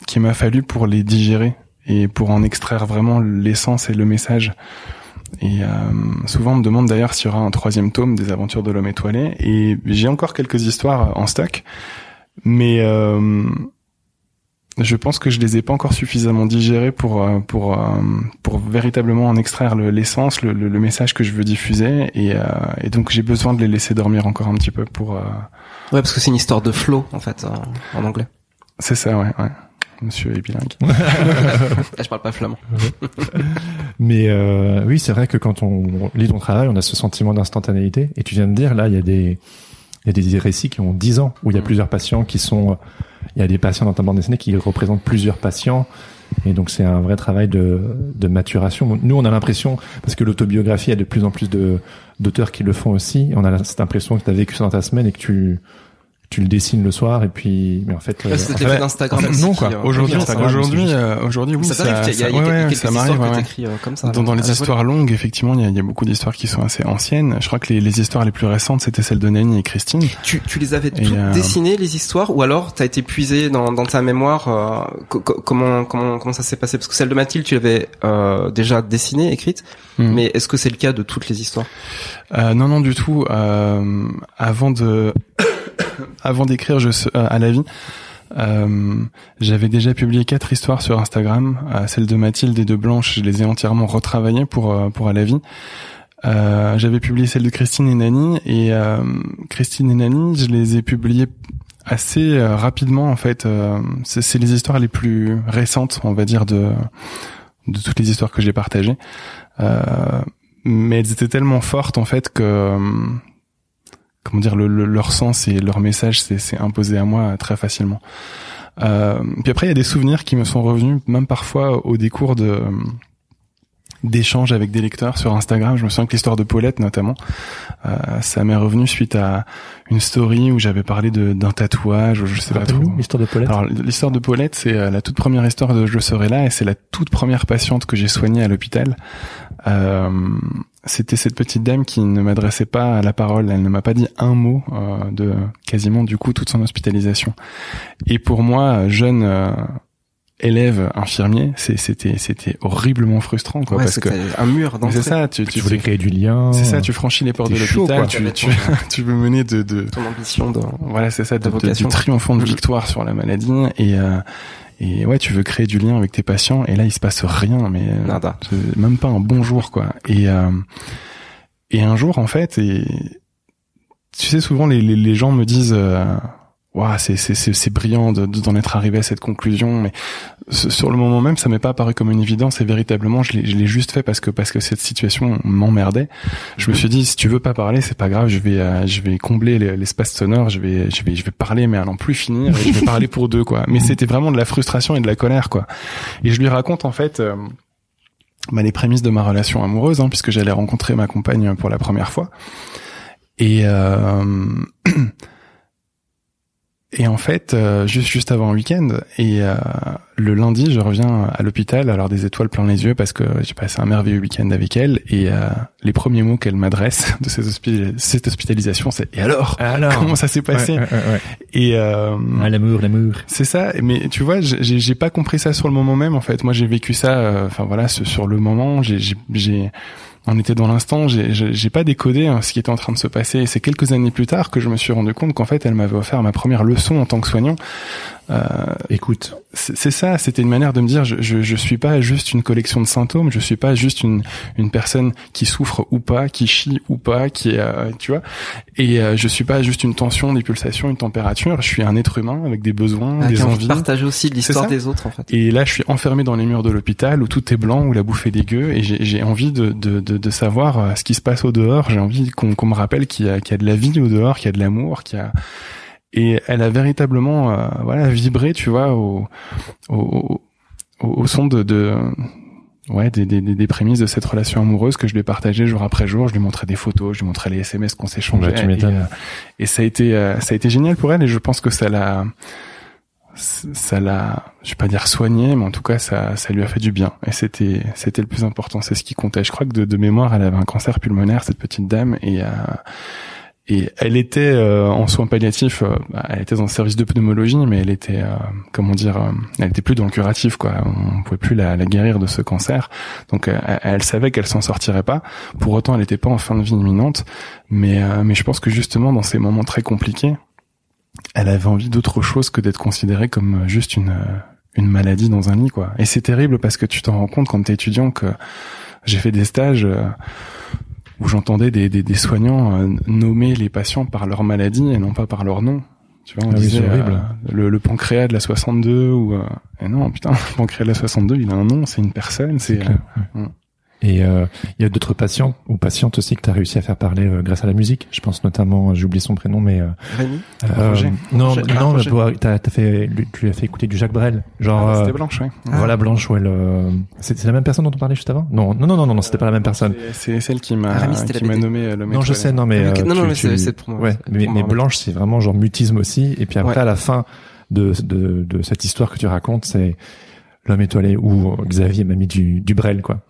qui m'a fallu pour les digérer et pour en extraire vraiment l'essence et le message. Et euh, souvent on me demande d'ailleurs s'il y aura un troisième tome des aventures de l'homme étoilé. Et j'ai encore quelques histoires en stock, mais euh, je pense que je les ai pas encore suffisamment digérées pour euh, pour euh, pour véritablement en extraire le- l'essence, le, le, le message que je veux diffuser. Et, euh, et donc j'ai besoin de les laisser dormir encore un petit peu pour. euh, Ouais, parce que c'est une histoire de flow en fait en, en anglais. C'est ça, ouais, ouais. Monsieur est bilingue. Là, je parle pas flamand. Mais euh, oui, c'est vrai que quand on lit ton travail, on a ce sentiment d'instantanéité. Et tu viens de dire, là, il y a des il y a des récits qui ont 10 ans, où il y a Mm. plusieurs patients qui sont il y a des patients dans ta bande dessinée qui représentent plusieurs patients. Et donc c'est un vrai travail de, de maturation. Nous, on a l'impression, parce que l'autobiographie, il y a de plus en plus de d'auteurs qui le font aussi, on a cette impression que tu as vécu ça dans ta semaine et que tu tu le dessines le soir et puis mais en fait c'était l'effet d'Instagram non aussi, quoi euh, aujourd'hui aujourd'hui c'est euh, aujourd'hui oui ça ça, t'arrive qu'il y a, il y a ça- ouais, ouais, quelques ça histoires m'arrive que ouais, ouais. t'écris euh, comme ça. dans, dans les histoires longues effectivement il y a, y a beaucoup d'histoires qui sont assez anciennes je crois que les, les histoires les plus récentes c'était celles de Nani et Christine Tu, tu les avais toutes euh, dessinées les histoires ou alors t'as été puisé dans, dans ta mémoire euh, co- co- comment comment comment ça s'est passé? Parce que celle de Mathilde tu l'avais euh, déjà dessinée écrite Hmm. mais est-ce que c'est le cas de toutes les histoires? Euh, non, non, du tout. Euh, avant de, avant d'écrire je euh, à la vie, euh, j'avais déjà publié quatre histoires sur Instagram. Euh, celle de Mathilde et de Blanche, je les ai entièrement retravaillées pour euh, pour à la vie. Euh, j'avais publié celle de Christine et Nani et Christine et Nani, je les ai publiées assez rapidement en fait. C'est les histoires les plus récentes, on va dire de de toutes les histoires que j'ai partagées. Mais elles étaient tellement fortes en fait que comment dire le, le- leur sens et leur message s'est s'est imposé à moi très facilement. Euh, puis après il y a des souvenirs qui me sont revenus même parfois au décours de d'échanges avec des lecteurs sur Instagram. Je me souviens que l'histoire de Paulette notamment, euh, ça m'est revenu suite à une story où j'avais parlé d'un tatouage ou je sais pas trop. L'histoire de Paulette? Alors l'histoire de Paulette, c'est euh, la toute première histoire de Je serai là et c'est la toute première patiente que j'ai soignée à l'hôpital. Euh, c'était cette petite dame qui ne m'adressait pas à la parole, elle ne m'a pas dit un mot euh, de quasiment du coup toute son hospitalisation. Et pour moi, jeune euh, élève infirmier, c'est- c'était c'était horriblement frustrant quoi Ouais, parce que c'était un mur c'est ça, tu, tu tu, voulais créer du lien. c'est ça, tu franchis les portes de l'hôpital, tu, tu, tu veux mener de, de, ton ambition de voilà, c'est ça, de, de- quoi. triomphant de Mhm. victoire sur la maladie et euh, et ouais, tu veux créer du lien avec tes patients et là il se passe rien, mais euh, Nada. même pas un bonjour quoi. Et euh, et un jour en fait, et tu sais souvent les les, les gens me disent Ouah, c'est c'est c'est brillant de de- d'en être arrivé à cette conclusion, mais sur le moment même, ça m'est pas apparu comme une évidence et véritablement, je l'ai juste fait parce que parce que cette situation m'emmerdait. Je me suis dit, si tu veux pas parler, c'est pas grave, je vais euh, je vais combler les- l'espace sonore, je vais je vais je vais parler mais à n'en plus finir et je vais parler pour deux quoi. Mais c'était vraiment de la frustration et de la colère quoi. Et je lui raconte en fait. euh, bah, les prémices de ma relation amoureuse, hein, puisque j'allais rencontrer ma compagne pour la première fois. Et euh, et en fait, euh, juste juste avant le week-end, et euh, le lundi, je reviens à l'hôpital, alors des étoiles plein les yeux, parce que j'ai passé un merveilleux week-end avec elle. Et euh, les premiers mots qu'elle m'adresse de cette, hospi- cette hospitalisation, c'est "Et alors Alors, Comment ça s'est passé Ouais, ouais, ouais. Et euh, Ah, l'amour, l'amour. c'est ça, mais tu vois, j'ai pas compris ça sur le moment même en fait. Moi, j'ai vécu ça, euh, enfin voilà, sur le moment. J'ai, on était dans l'instant. J'ai, pas décodé hein, ce qui était en train de se passer. Et c'est quelques années plus tard que je me suis rendu compte qu'en fait, elle m'avait offert ma première leçon en tant que soignant. Euh, Écoute, c'est c'est ça, c'était une manière de me dire je, je je suis pas juste une collection de symptômes, je suis pas juste une une personne qui souffre ou pas, qui chie ou pas, qui est euh, tu vois, et euh, je suis pas juste une tension, des pulsations, une température, je suis un être humain avec des besoins, Ah, des envies. de partager aussi l'histoire des autres en fait. Et là, je suis enfermé dans les murs de l'hôpital où tout est blanc, où la bouffe est dégueu, et j'ai j'ai envie de, de, de, de savoir euh, ce qui se passe au dehors. J'ai envie qu'on qu'on me rappelle qu'il y, a- qu'il y a de la vie au dehors, qu'il y a de l'amour, qu'il y a et elle a véritablement euh, voilà vibré, tu vois, au au, au, au son de, de ouais des, des, des prémices de cette relation amoureuse que je lui ai partagée jour après jour. Je lui montrais des photos, je lui montrais les SMS qu'on s'échangeait. Bah, et, euh, et ça a été euh, ça a été génial pour elle et je pense que ça l'a ça l'a je vais pas dire soigné mais en tout cas ça ça lui a fait du bien et c'était c'était le plus important c'est ce qui comptait je crois que de, de mémoire elle avait un cancer pulmonaire cette petite dame et euh, et elle était euh, en soins palliatifs euh, bah, elle était dans le service de pneumologie mais elle était euh, comment dire euh, elle était plus dans le curatif quoi. On pouvait plus la, la guérir de ce cancer. Donc euh, elle, savait qu'elle s'en sortirait pas. Pour autant elle n'était pas en fin de vie imminente. Mais euh, mais je pense que justement dans ces moments très compliqués elle avait envie d'autre chose que d'être considérée comme juste une une maladie dans un lit quoi. Et c'est terrible parce que tu t'en rends compte quand t'es étudiant que j'ai fait des stages où j'entendais des, des, des soignants euh, nommer les patients par leur maladie et non pas par leur nom. Tu vois, on Ah disait horrible. euh, le, le pancréas de la 62 ou euh, et non putain le pancréas de la 62 il a un nom, c'est une personne, c'est euh, Et euh, il y a d'autres patients ou patientes aussi que tu as réussi à faire parler euh, grâce à la musique. Je pense notamment, j'ai oublié son prénom, mais euh, Rémi? euh, Roger. non, Roger. Ah, non, Roger. toi, t'as as fait, tu lui as fait écouter du Jacques Brel, genre. Ah, euh, C'était Blanche, ouais. Voilà Blanche, où elle. euh, C'est la même personne dont on parlait juste avant? Non, non, non, non, non, non, c'était pas la même personne. C'est- celle qui m'a Ah, qui m'a nommé euh, l'homme Non, je sais, non, mais Ah, euh, Non, non, tu- mais tu- c'est- c'est pour moi. Ouais, mais, mais. Blanche, c'est vraiment genre mutisme aussi. Et puis après, Ouais. à la fin de, de de cette histoire que tu racontes, c'est l'homme étoilé où Xavier m'a mis du du Brel, quoi.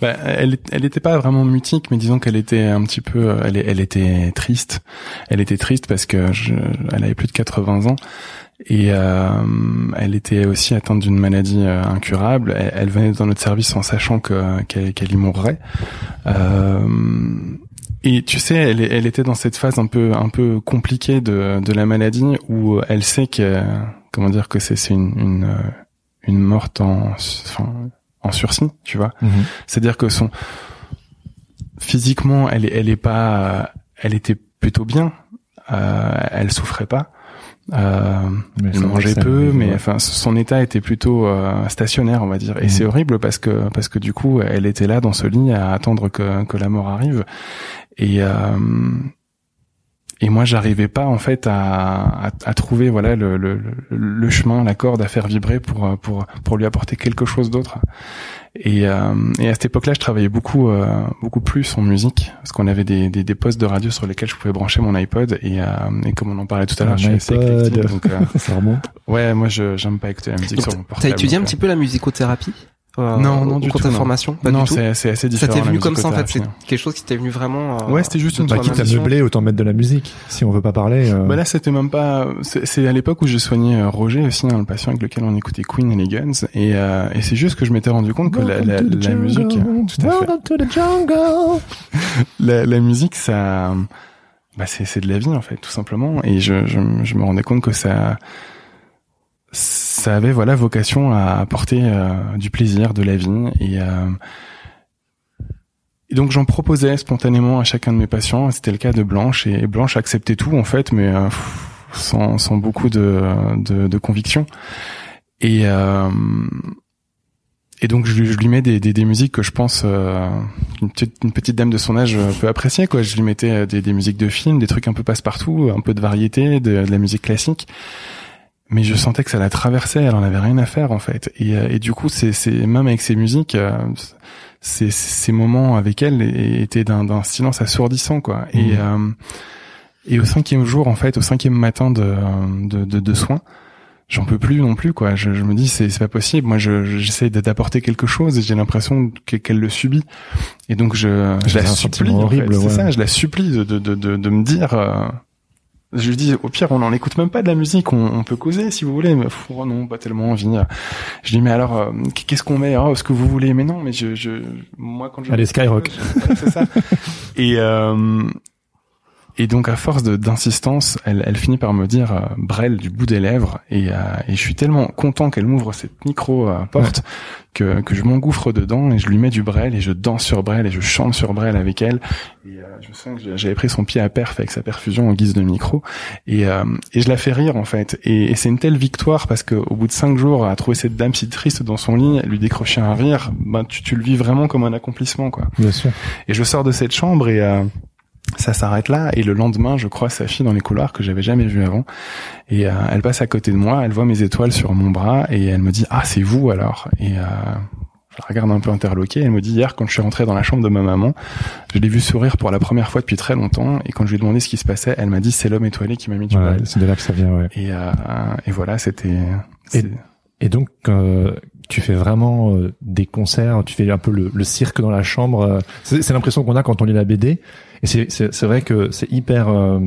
Bah, elle, elle était pas vraiment mutique, mais disons qu'elle était un petit peu, euh, elle, elle était triste. Elle était triste parce que je, elle avait plus de 80 ans et euh, elle était aussi atteinte d'une maladie euh, incurable. Elle, venait dans notre service en sachant que qu'elle y mourrait. Euh, et tu sais, elle, elle était dans cette phase un peu un peu compliquée de, de la maladie où elle sait que comment dire que c'est c'est une une, euh, une morte en enfin, en sursis, tu vois. C'est-à-dire que son physiquement, elle est, elle est pas, elle était plutôt bien. Euh, elle souffrait pas. Euh, elle mangeait peu, mais ouais. enfin son état était plutôt euh, stationnaire, on va dire. Et Mhm. c'est horrible parce que parce que du coup, elle était là dans ce lit à attendre que que la mort arrive. Et euh, et moi, j'arrivais pas en fait à, à, à trouver voilà le, le, le- le chemin, la corde à faire vibrer pour euh, pour pour lui apporter quelque chose d'autre. Et, euh, et à cette époque-là, je travaillais beaucoup euh, beaucoup plus en musique parce qu'on avait des, des des postes de radio sur lesquels je pouvais brancher mon iPod et, euh, et comme on en parlait tout à l'heure, je suis assez iPod. éclectique, donc euh, ça remonte. ouais, moi je j'aime pas écouter la musique Donc, sur mon T'as portable. étudié un petit peu la musicothérapie? Euh, Non, non, au du cours tout, de non. formation Pas non, du tout. c'est assez Ça différent. t'est la venu comme ça en fait, c'est quelque chose qui t'est venu vraiment. euh, Ouais, c'était juste une Bah, quitte à meubler, autant mettre de la musique. Si on veut pas parler. euh, Bah là, c'était même pas. C'est à l'époque où je soignais euh, Roger aussi, hein, le patient avec lequel on écoutait Queen et les Guns, et, euh, et c'est juste que je m'étais rendu compte que la, la, Welcome to the la musique, jungle. tout à fait, Welcome to the jungle. la, la musique, ça, bah c'est c'est de la vie en fait, tout simplement, et je je, je me rendais compte que ça ça avait voilà vocation à apporter euh, du plaisir, de la vie, et euh, et donc j'en proposais spontanément à chacun de mes patients. C'était le cas de Blanche et Blanche acceptait tout en fait, mais euh, sans, sans beaucoup de, de, de conviction. Et euh, et donc je, lui- mets des, des, musiques que je pense euh, une, petite, dame de son âge peut apprécier quoi. Je lui mettais des, des musiques de films, des trucs un peu passe-partout, un peu de variété, de la musique classique. Mais je sentais que ça la traversait, elle en avait rien à faire en fait. Et, euh, et du coup, c'est c'est même avec ces musiques, euh, ces, ces moments avec elle étaient d'un d'un silence assourdissant quoi. Et Mhm. euh, et au cinquième jour en fait, au cinquième matin de de, de, de soins, j'en peux plus non plus quoi. Je, je me dis c'est c'est pas possible. Moi je je- j'essaie d'apporter quelque chose et j'ai l'impression que- qu'elle le subit. Et donc je je la supplie. en fait. C'est ça, je la supplie de de de de, de me dire. euh, je lui dis, au pire, on n'en écoute même pas de la musique, on, on peut causer si vous voulez, mais pff, oh non, pas tellement envie. Je lui dis, mais alors, euh, qu'est-ce qu'on met Oh, ce que vous voulez, mais non, mais je, je moi quand je Allez, Skyrock. c'est ça. et euh, et donc à force d'insistance, elle, elle finit par me dire euh, Brel du bout des lèvres, et, euh, et je suis tellement content qu'elle m'ouvre cette micro euh, porte que que je m'engouffre dedans et je lui mets du Brel et je danse sur Brel et je chante sur Brel avec elle. Et euh, je sens que j'avais pris son pied à perf avec sa perfusion en guise de micro et, euh, et je la fais rire en fait. Et, et c'est une telle victoire parce que au bout de cinq jours à trouver cette dame si triste dans son lit, lui décrocher un rire, ben tu, tu le vis vraiment comme un accomplissement quoi. Bien sûr. Et je sors de cette chambre et euh, ça s'arrête là. Et le lendemain, je croise sa fille dans les couloirs que j'avais jamais vue avant. Et euh, elle passe à côté de moi, elle voit mes étoiles sur mon bras et elle me dit ah c'est vous alors. Et euh, je la regarde un peu interloquée. Elle me dit hier quand je suis rentré dans la chambre de ma maman, je l'ai vue sourire pour la première fois depuis très longtemps. Et quand je lui ai demandé ce qui se passait, elle m'a dit c'est l'homme étoilé qui m'a mis du Ouais, mal. c'est de là que ça vient, ouais. Et, euh, et voilà, c'était. Et- donc, euh, tu fais vraiment euh, des concerts, tu fais un peu le, le cirque dans la chambre. euh, c'est l'impression qu'on a quand on lit la BD. Et c'est- c'est c'est vrai que c'est hyper, euh,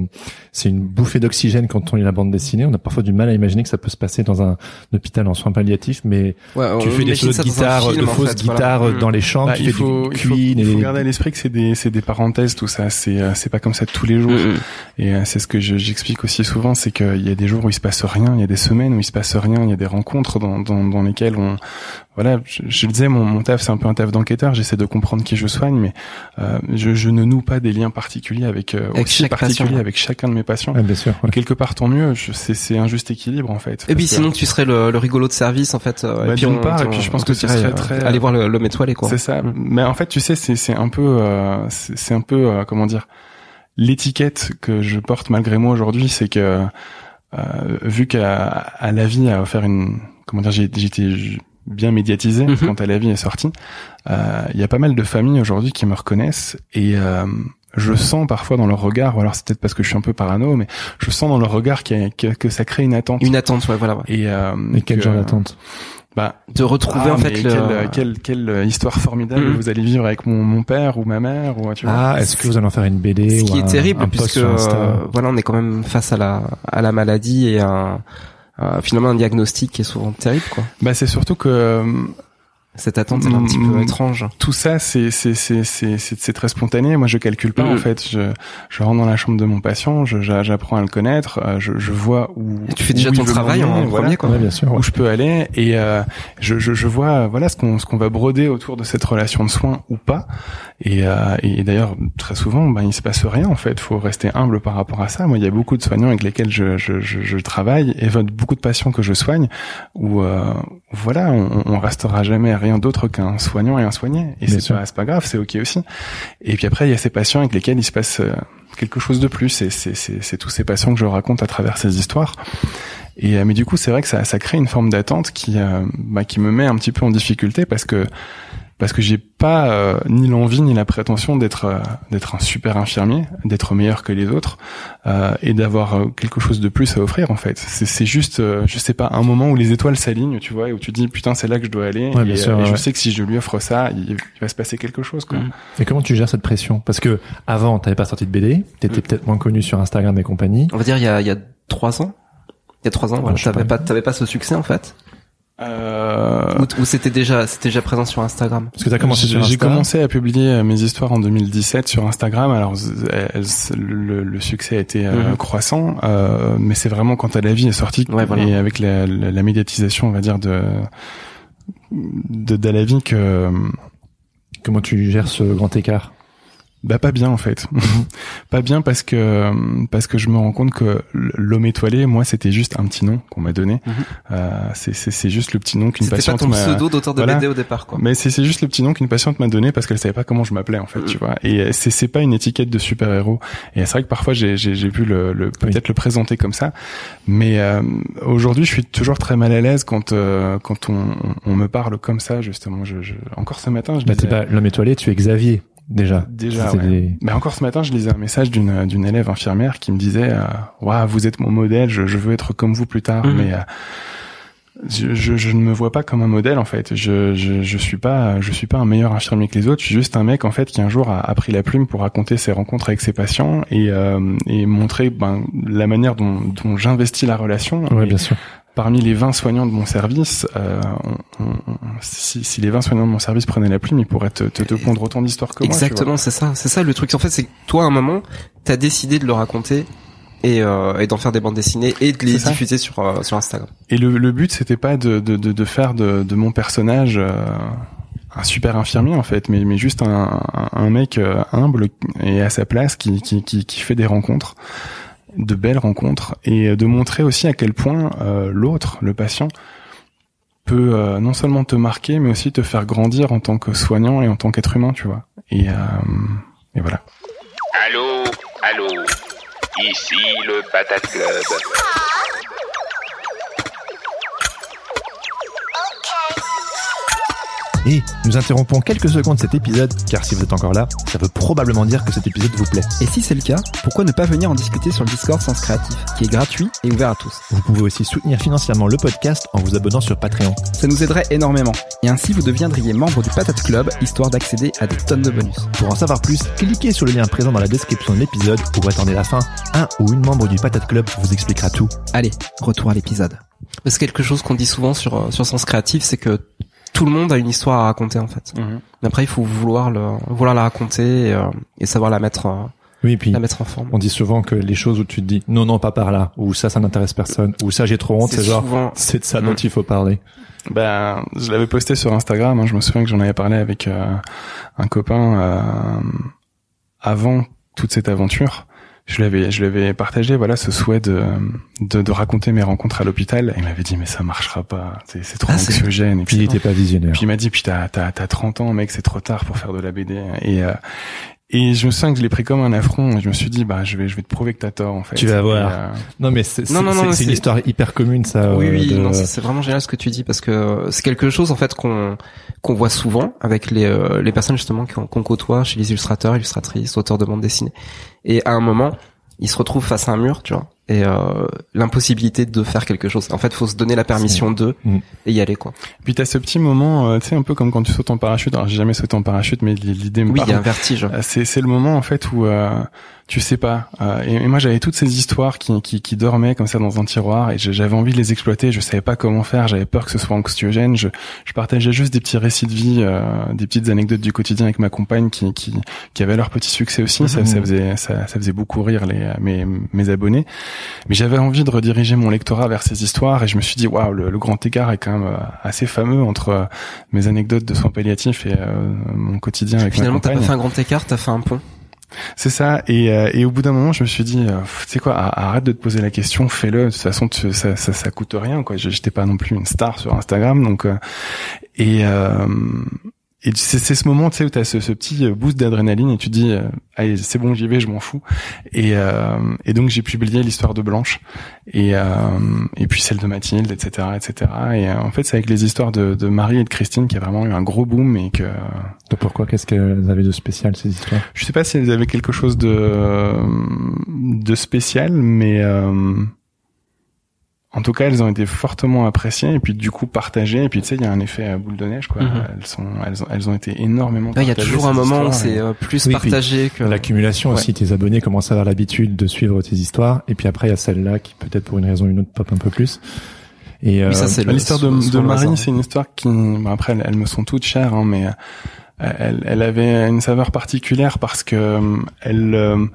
c'est une bouffée d'oxygène quand on lit la bande dessinée. On a parfois du mal à imaginer que ça peut se passer dans un, hôpital en soins palliatifs, mais Ouais, tu fais des imagine solos de guitare, film, de en fausses fait, guitares Mm. dans les chambres. Bah, tu il fais faut, du il faut, garder à l'esprit que c'est des, c'est des parenthèses, tout ça. C'est, euh, c'est pas comme ça tous les jours. Et euh, c'est ce que je- j'explique aussi souvent, c'est qu'il y a des jours où il se passe rien, il y a des semaines où il se passe rien, il y a des rencontres dans, dans, dans lesquelles on, voilà, je, je le disais, mon, mon taf c'est un peu un taf d'enquêteur. J'essaie de comprendre qui je soigne, mais euh, je, je ne noue pas des liens particuliers avec, euh, Avec aussi particuliers patient. avec chacun de mes patients. Ouais, bien sûr. ouais. Quelque part, tant mieux. je- C'est c'est un juste équilibre en fait. Et puis que- sinon tu serais le, le rigolo de service en fait. euh, Bah, et puis d'une on- part, et puis je pense que serait euh, très- Aller voir le- l'homme étoilé quoi. C'est ça. Mais en fait, tu sais, c'est c'est un peu, euh, c'est c'est un peu, euh, comment dire, l'étiquette que je porte malgré moi aujourd'hui, c'est que euh, vu qu'à à la vie a offert une, comment dire, j'ai- j'étais bien médiatisé Mhm. quand à la vie est sortie. euh, Il y a pas mal de familles aujourd'hui qui me reconnaissent et euh, je sens parfois dans leur regard, ou alors c'est peut-être parce que je suis un peu parano, mais je sens dans leur regard qu'il y a- que, que ça crée une attente. Une attente, ouais, voilà. ouais. Et, euh, Et quel que- genre d'attente? Bah, De retrouver ah, en fait le. quelle, quelle, quelle histoire formidable Mhm. vous allez vivre avec mon, mon père ou ma mère ou tu vois. Ah, est-ce que vous allez en faire une BD Ce ou qui un- est terrible puisque euh, voilà, on est quand même face à la à la maladie et un euh, finalement un diagnostic qui est souvent terrible quoi. Bah c'est surtout que euh, Cette attente elle est un petit peu Mm. étrange. tout ça c'est c'est c'est c'est c'est c'est très spontané. Moi je calcule pas en fait. Je je rentre dans la chambre de mon patient, je j'a- j'apprends à le connaître, euh, je je vois où Et tu fais déjà ton travail en voilà. premier quoi. Ouais, bien sûr. ouais. où je peux aller et euh, je, je, je vois voilà ce qu'on ce qu'on va broder autour de cette relation de soins ou pas et, euh, et d'ailleurs très souvent ben il se passe rien en fait. Faut rester humble par rapport à ça. Moi il y a beaucoup de soignants avec lesquels je, je, je, je travaille et beaucoup de patients que je soigne où euh, voilà on, on restera jamais rien d'autre qu'un soignant et un soigné. Et c'est pas pas grave c'est ok aussi. Et puis après il y a ces patients avec lesquels il se passe euh, quelque chose de plus. Et c'est tous ces patients que je raconte à travers ces histoires. Et euh, mais du coup, c'est vrai que ça, ça crée une forme d'attente qui, euh, bah, qui me met un petit peu en difficulté parce que parce que j'ai pas euh, ni l'envie ni la prétention d'être euh, d'être un super infirmier, d'être meilleur que les autres euh, et d'avoir euh, quelque chose de plus à offrir en fait. C'est c'est juste, euh, je sais pas, un moment où les étoiles s'alignent, tu vois, et où tu dis putain c'est là que je dois aller Ouais, et, bien euh, sûr, et je sais que si je lui offre ça, il, il va se passer quelque chose quoi. Mhm. Et comment tu gères cette pression? Parce que avant, t'avais pas sorti de BD, t'étais Mm. peut-être moins connu sur Instagram et compagnie. On va dire il y a il y a trois ans. Il y a trois ans, voilà, je sais t'avais pas. pas t'avais pas ce succès en fait. Euh, Ou, ou c'était déjà c'était déjà présent sur Instagram. Parce que t'as commencé J'ai commencé à publier euh, mes histoires en 2017 sur Instagram. Alors elles- le, le succès a été euh, Mhm. croissant, euh, mais c'est vraiment quand à la vie est sortie Ouais, voilà. et avec la, la, la médiatisation, on va dire de de, de la vie que Comment tu gères ce grand écart? Bah pas bien en fait, pas bien parce que parce que je me rends compte que l'homme étoilé, moi c'était juste un petit nom qu'on m'a donné. Mhm. Euh, c'est c'est c'est juste le petit nom qu'une C'était pas patiente ton m'a pseudo d'auteur de voilà. BD au départ quoi. Mais c'est c'est juste le petit nom qu'une patiente m'a donné parce qu'elle savait pas comment je m'appelais en fait, Mm. tu vois. Et euh, c'est c'est pas une étiquette de super héros. Et c'est vrai que parfois j'ai j'ai j'ai pu le, le peut-être le présenter comme ça, mais euh, aujourd'hui je suis toujours très mal à l'aise quand euh, quand on, on me parle comme ça justement. Je, je encore ce matin je Bah, lisais t'es pas l'homme étoilé, tu es Xavier déjà. déjà. Ouais. des- Mais encore ce matin, je lisais un message d'une d'une élève infirmière qui me disait euh, "Waouh, vous êtes mon modèle, je, je veux être comme vous plus tard." Mhm. Mais euh, je, je, je ne me vois pas comme un modèle en fait. Je, je je suis pas je suis pas un meilleur infirmier que les autres. Je suis juste un mec en fait qui un jour a, a pris la plume pour raconter ses rencontres avec ses patients et euh, et montrer ben la manière dont dont j'investis la relation. Ouais, Et bien sûr. Parmi les 20 soignants de mon service, euh, on- on- on- si, si les 20 soignants de mon service prenaient la plume, ils pourraient te, te, te pondre autant d'histoires que moi. Exactement, c'est ça, c'est ça le truc. En fait, c'est que toi, à un moment, t'as décidé de le raconter et, euh, et d'en faire des bandes dessinées et de les diffuser sur euh, sur Instagram. Et le, le but, c'était pas de, de, de, de faire de, de mon personnage euh, un super infirmier en fait, mais, mais juste un, un, un mec humble et à sa place qui, qui, qui, qui fait des rencontres, de belles rencontres, et de montrer aussi à quel point euh, l'autre, le patient, peut euh, non seulement te marquer, mais aussi te faire grandir en tant que soignant et en tant qu'être humain, tu vois. Et, euh, voilà. Ici le Patate Club. Et nous interrompons quelques secondes cet épisode, car si vous êtes encore là, ça veut probablement dire que cet épisode vous plaît. Et si c'est le cas, pourquoi ne pas venir en discuter sur le Discord Sens Créatif, qui est gratuit et ouvert à tous. Vous pouvez aussi soutenir financièrement le podcast en vous abonnant sur Patreon. Ça nous aiderait énormément. Et ainsi, vous deviendriez membre du Patate Club, histoire d'accéder à des tonnes de bonus. Pour en savoir plus, cliquez sur le lien présent dans la description de l'épisode ou attendez la fin. Un ou une membre du Patate Club vous expliquera tout. Allez, retour à l'épisode. C'est quelque chose qu'on dit souvent sur euh, sur Sens Créatif, c'est que tout le monde a une histoire à raconter en fait. Mais après, il faut vouloir le vouloir la raconter et, euh, et savoir la mettre euh, Oui, et puis la mettre en forme. on dit souvent que les choses où tu te dis non, non, pas par là, ou ça, ça n'intéresse personne, ou ça, j'ai trop honte, c'est genre, souvent- c'est de ça Mm. dont il faut parler. Ben, je l'avais posté sur Instagram. hein, je me souviens que j'en avais parlé avec euh, un copain euh, avant toute cette aventure. Je l'avais, je l'avais partagé, voilà, ce souhait de, de, de raconter mes rencontres à l'hôpital. Il m'avait dit, mais ça marchera pas. C'est, trop Ah, anxiogène. Et Puis il était pas visionnaire. puis il m'a dit, puis t'as, t'as, t'as 30 ans, mec, c'est trop tard pour faire de la BD. Et, euh, et je me souviens que je l'ai pris comme un affront. Et je me suis dit, bah, je vais, je vais te prouver que t'as tort, en fait. Tu vas voir. euh, Non, mais c'est, une histoire hyper commune, ça. Oui, euh, oui, de- non, c'est c'est vraiment génial ce que tu dis parce que c'est quelque chose en fait qu'on qu'on voit souvent avec les euh, les personnes justement qu'on qu'on côtoie chez les illustrateurs, illustratrices, auteurs de bande dessinée. Et à un moment, ils se retrouvent face à un mur, tu vois, et euh, l'impossibilité de faire quelque chose. En fait, faut se donner la permission de et y aller quoi. Puis t'as ce petit moment, euh, tu sais, un peu comme quand tu sautes en parachute. Alors j'ai jamais sauté en parachute, mais l'idée me Oui, il y a un vertige. Euh, C'est c'est le moment en fait où euh, tu sais pas. Euh, et, et moi j'avais toutes ces histoires qui, qui qui dormaient comme ça dans un tiroir et j'avais envie de les exploiter. Je savais pas comment faire. J'avais peur que ce soit anxiogène. Je je partageais juste des petits récits de vie, euh, des petites anecdotes du quotidien avec ma compagne qui qui qui avait leur petit succès aussi. Ça, Mhm. ça faisait ça, ça faisait beaucoup rire les mes mes abonnés. Mais j'avais envie de rediriger mon lectorat vers ces histoires et je me suis dit waouh le, le grand écart est quand même euh, assez fameux entre euh, mes anecdotes de soins palliatifs et euh, mon quotidien avec Finalement, ma t'as compagne. pas fait un grand écart, t'as fait un pont. C'est ça. Et, euh, et au bout d'un moment, je me suis dit, euh, tu sais quoi, arrête de te poser la question, fais-le. De toute façon, ça, ça, coûte rien. Quoi. J'étais pas non plus une star sur Instagram, donc. euh, euh, et c'est c'est ce moment, tu sais, où t'as ce, ce petit boost d'adrénaline et tu dis, euh, allez, c'est bon, j'y vais, je m'en fous. Et, euh, et donc j'ai publié l'histoire de Blanche et euh, et puis celle de Mathilde, etc., etc. Et euh, en fait, c'est avec les histoires de, de Marie et de Christine qui a vraiment eu un gros boom et que Donc pourquoi Qu'est-ce qu'elles avaient de spécial ces histoires? Je sais pas si elles avaient quelque chose de de spécial, mais euh, en tout cas, elles ont été fortement appréciées et puis du coup partagées. Et puis tu sais, il y a un effet boule de neige, quoi. Mhm. Elles sont, elles ont, elles ont été énormément. Là, il y a toujours un moment où c'est euh, plus Oui, partagé que. L'accumulation Ouais. aussi, tes abonnés commencent à avoir l'habitude de suivre tes histoires, et puis après il y a celle-là qui peut-être pour une raison ou une autre pop un peu plus. Et euh, Oui, L'histoire de. Marie, c'est une histoire qui, bon, après, elles, elles me sont toutes chères, hein, mais euh, elle, elle avait une saveur particulière parce que euh, elle, euh,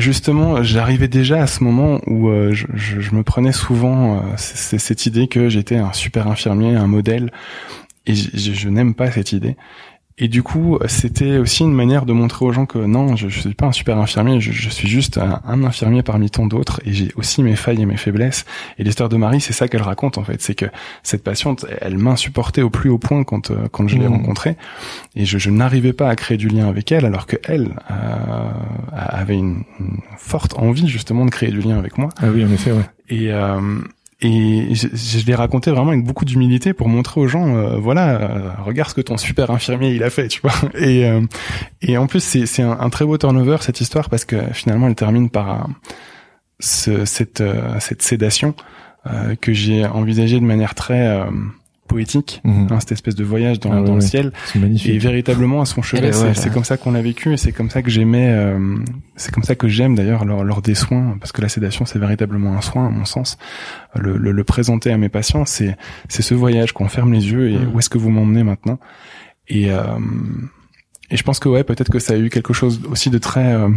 justement, j'arrivais déjà à ce moment où euh, je, me prenais souvent euh, cette idée que j'étais un super infirmier, un modèle, et je n'aime pas cette idée. Et du coup, c'était aussi une manière de montrer aux gens que non, je, je suis pas un super infirmier, je, je suis juste un, un infirmier parmi tant d'autres, et j'ai aussi mes failles et mes faiblesses. Et l'histoire de Marie, c'est ça qu'elle raconte en fait, c'est que cette patiente, elle m'insupportait au plus haut point quand euh, quand je l'ai Mhm. rencontrée, et je, je n'arrivais pas à créer du lien avec elle, alors que elle euh, avait une, une forte envie justement de créer du lien avec moi. ah oui, en effet, ouais. Et euh, et je, je l'ai raconté vraiment avec beaucoup d'humilité pour montrer aux gens, euh, voilà, euh, regarde ce que ton super infirmier il a fait, tu vois. Et euh, et en plus c'est c'est un, très beau turnover cette histoire parce que finalement elle termine par ce, cette cette sédation que j'ai envisagée de manière très poétique, Mhm. hein, cette espèce de voyage dans, Ah dans le ciel. Magnifique. Et véritablement à son chevet, c'est ouais, c'est ouais. comme ça qu'on l'a vécu et c'est comme ça que j'aimais, euh, c'est comme ça que j'aime d'ailleurs lors, lors des soins, parce que la sédation c'est véritablement un soin à mon sens. Le, le, le présenter à mes patients, c'est c'est ce voyage qu'on ferme les yeux et Mm. où est-ce que vous m'emmenez maintenant Et euh, et je pense que ouais, peut-être que ça a eu quelque chose aussi de très euh,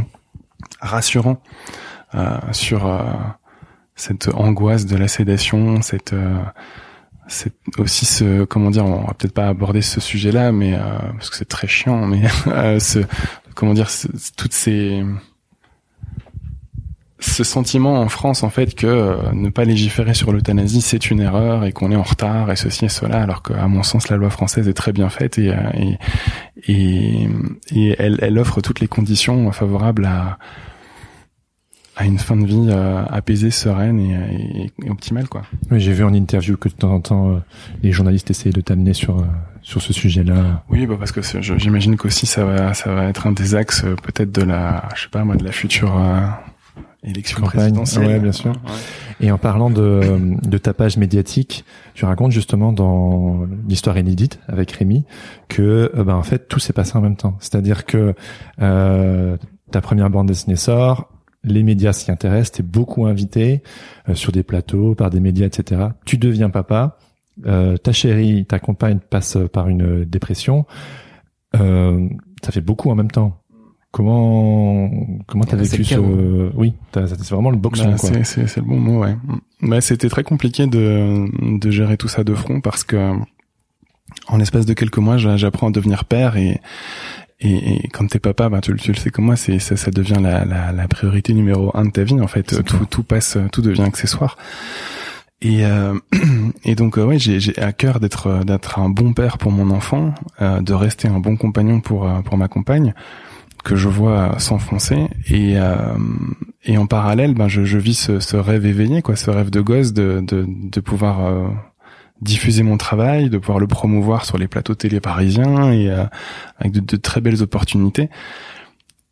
rassurant euh, sur euh, cette angoisse de la sédation, cette euh, c'est aussi ce comment dire on va peut-être pas aborder ce sujet-là mais euh, parce que c'est très chiant mais euh, ce comment dire ce- toutes ces ce sentiment en France en fait que euh, ne pas légiférer sur l'euthanasie c'est une erreur et qu'on est en retard et ceci et cela alors qu'à mon sens la loi française est très bien faite et euh, et et, et elle, elle offre toutes les conditions favorables à à une fin de vie euh, apaisée, sereine et, et, et optimale quoi. Oui, j'ai vu en interview que de temps en temps euh, les journalistes essayaient de t'amener sur euh, sur ce sujet-là. Oui, bah parce que j'imagine qu'aussi ça va, ça va être un des axes euh, peut-être de la, je sais pas moi, de la future euh, élection Campagne, présidentielle. ouais, bien sûr. Ouais. Et en parlant de, de tapage médiatique, tu racontes justement dans l'histoire inédite avec Rémi que euh, ben, en fait tout s'est passé en même temps. C'est-à-dire que euh, ta première bande dessinée sort, les médias s'y intéressent, t'es beaucoup invité euh, sur des plateaux, par des médias, etc. Tu deviens papa, euh, ta chérie, ta compagne passe par une dépression. Euh, ça fait beaucoup en même temps. Comment comment t'as vécu ce oui c'est vraiment le boxon Bah, quoi. c'est, le bon mot, ouais. Bah, c'était très compliqué de, de gérer tout ça de front parce que en l'espace de quelques mois, j'a- j'apprends à devenir père et et, et quand t'es papa, bah, tu, le- tu le sais comme moi, c'est ça, ça devient la, la, la priorité numéro un de ta vie en fait. Tout, clair. tout passe, tout devient accessoire. Et, euh, et donc euh, ouais, j'ai, j'ai à cœur d'être d'être un bon père pour mon enfant, euh, de rester un bon compagnon pour euh, pour ma compagne que je vois s'enfoncer et euh, et en parallèle ben je, je vis ce, ce rêve éveillé quoi ce rêve de gosse de de, de pouvoir euh, diffuser mon travail de pouvoir le promouvoir sur les plateaux télé parisiens et euh, avec de, de très belles opportunités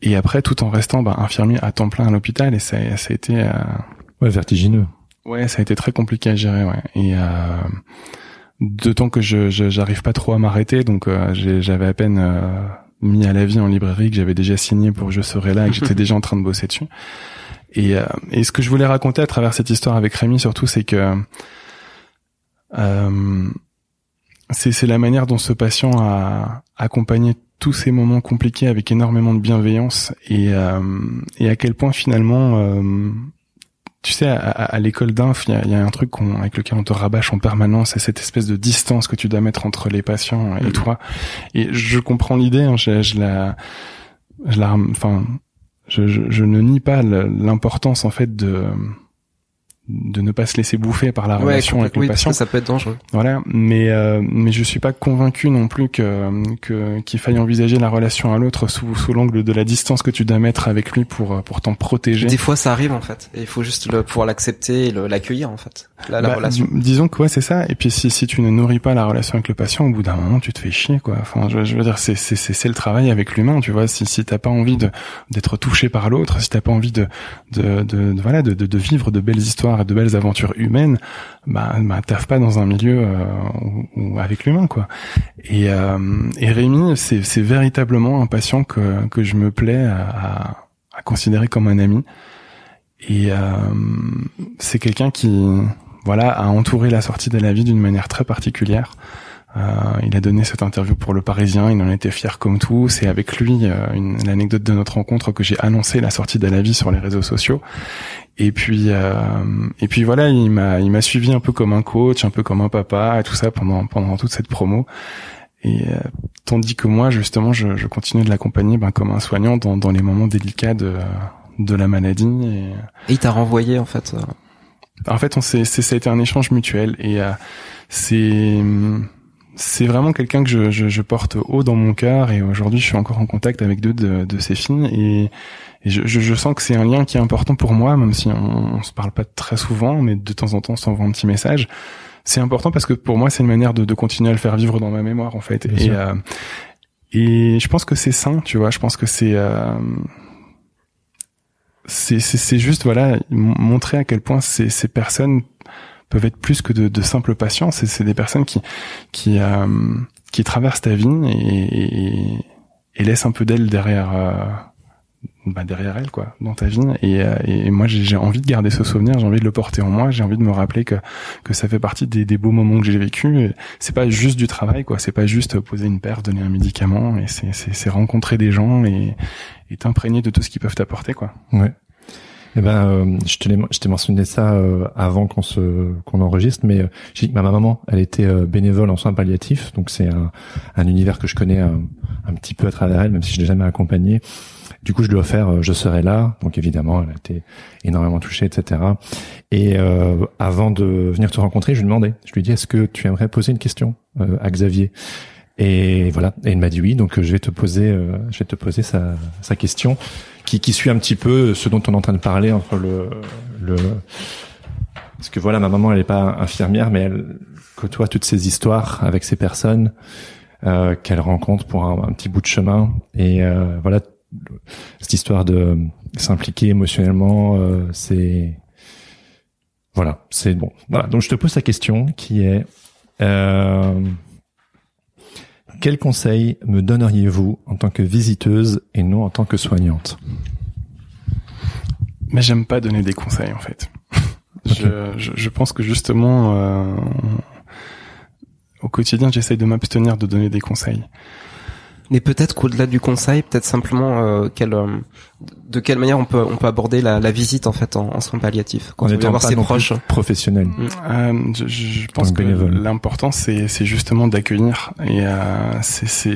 et après tout en restant ben, infirmier à temps plein à l'hôpital et ça, ça a été euh, Ouais, vertigineux. Ouais, ça a été très compliqué à gérer, ouais. Et euh, d'autant que je je- j'arrive pas trop à m'arrêter, donc euh, j'ai- j'avais à peine euh, mis à la vie en librairie que j'avais déjà signé pour Je serai là et que j'étais déjà en train de bosser dessus. Et, euh, et ce que je voulais raconter à travers cette histoire avec Rémi surtout, c'est que euh, c'est la manière dont ce patient a accompagné tous ces moments compliqués avec énormément de bienveillance et euh, et à quel point finalement euh, tu sais, à, à- à l'école d'inf, il y a, y a un truc avec lequel on te rabâche en permanence, c'est cette espèce de distance que tu dois mettre entre les patients et Mhm. toi. Et je comprends l'idée, hein, je, je la, je la, enfin, je, je, je ne nie pas l'importance en fait de de ne pas se laisser bouffer par la Ouais, relation avec le oui, parce patient. que ça peut être dangereux. Voilà, mais euh, mais je suis pas convaincu non plus que que qu'il faille envisager la relation à l'autre sous sous l'angle de la distance que tu dois mettre avec lui pour pour t'en protéger. Des fois, ça arrive en fait, et il faut juste le, pouvoir l'accepter et l'accueillir en fait. La, la Bah, relation. dis- Disons que ouais, c'est ça. Et puis si, si tu ne nourris pas la relation avec le patient, au bout d'un moment, tu te fais chier, quoi. Enfin, je, je veux dire, c'est c'est c'est c'est le travail avec l'humain, tu vois. Si si t'as pas envie de d'être touché par l'autre, si t'as pas envie de de, de, de- voilà de, de de vivre de belles histoires de belles aventures humaines, bah bah pas dans un milieu euh, avec l'humain, quoi. Et euh, et Rémi, c'est c'est véritablement un patient que que je me plais à, à, à considérer comme un ami. Et euh, c'est quelqu'un qui, voilà, a entouré la sortie de la vie d'une manière très particulière. Euh, il a donné cette interview pour Le Parisien, il en était fier comme tout. C'est avec lui euh, une, l'anecdote de notre rencontre que j'ai annoncé la sortie de la vie sur les réseaux sociaux. Et puis, euh, et puis voilà, il m'a, il m'a suivi un peu comme un coach, un peu comme un papa, et tout ça pendant pendant toute cette promo. Et euh, tandis que moi, justement, je, je continue de l'accompagner ben, comme un soignant dans, dans les moments délicats de de la maladie. Et, Et il t'a renvoyé en fait. euh, en fait, on s'est, c'est, ça a été un échange mutuel et euh, c'est, c'est vraiment quelqu'un que je, je, je porte haut dans mon cœur et aujourd'hui, je suis encore en contact avec deux de, de ses filles et, et je, je, je sens que c'est un lien qui est important pour moi, même si on, on se parle pas très souvent, mais de temps en temps, on s'envoie un petit message. C'est important parce que pour moi, c'est une manière de, de continuer à le faire vivre dans ma mémoire, en fait. Et euh, et je pense que c'est sain, tu vois. Je pense que c'est euh, c'est juste voilà montrer à quel point ces ces personnes peuvent être plus que de, de simples patients. C'est c'est des personnes qui qui euh, qui traversent ta vie et, et, et laissent un peu d'elle derrière euh, bah derrière elle quoi dans ta vie et, euh, et moi j'ai envie de garder ce souvenir j'ai envie de le porter en moi j'ai envie de me rappeler que que ça fait partie des, des beaux moments que j'ai vécu c'est pas juste du travail quoi c'est pas juste poser une paire donner un médicament et c'est c'est c'est rencontrer des gens et et t'imprégner de tout ce qu'ils peuvent t'apporter quoi Ouais. Eh ben, euh, je te l'ai, je t'ai mentionné ça euh, avant qu'on se, qu'on enregistre, mais euh, j'ai dit que ma maman, elle était euh, bénévole en soins palliatifs, donc c'est un, un univers que je connais un, un petit peu à travers elle, même si je l'ai jamais accompagnée. Du coup, je dois faire euh, Je serai là, donc évidemment, elle a été énormément touchée, etc. Et euh, avant de venir te rencontrer, je lui demandais, je lui dis, est-ce que tu aimerais poser une question à Xavier? Et voilà, et il m'a dit oui, donc je vais te poser, je vais te poser sa, sa question qui, qui suit un petit peu ce dont on est en train de parler entre le, le parce que voilà ma maman elle est pas infirmière mais elle côtoie toutes ces histoires avec ces personnes euh, qu'elle rencontre pour un, un petit bout de chemin. Et euh, voilà cette histoire de s'impliquer émotionnellement euh, c'est voilà c'est bon. Voilà donc je te pose la question qui est euh, quel conseil me donneriez-vous en tant que visiteuse et non en tant que soignante? Mais j'aime pas donner des conseils en fait. Je, je je pense que justement euh, au quotidien j'essaye de m'abstenir de donner des conseils Mais peut-être qu'au-delà du conseil, peut-être simplement euh, quelle, euh, de quelle manière on peut on peut aborder la, la visite en fait en, en soins palliatifs quand En on vient voir ses proches. professionnel. Euh, je, je pense que l'important c'est c'est justement d'accueillir et euh, c'est c'est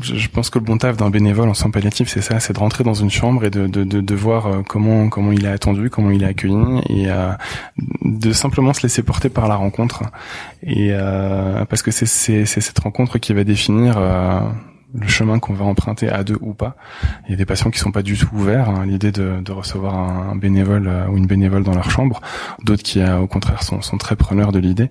je, pense que le bon taf d'un bénévole en soins palliatifs c'est ça c'est de rentrer dans une chambre et de de de, de voir euh, comment comment il est attendu comment il est accueilli et euh, de simplement se laisser porter par la rencontre. Et euh, parce que c'est cette rencontre qui va définir euh, le chemin qu'on va emprunter à deux ou pas. Il y a des patients qui sont pas du tout ouverts hein, à l'idée de, de recevoir un, un bénévole euh, ou une bénévole dans leur chambre. D'autres qui, euh, au contraire, sont, sont très preneurs de l'idée.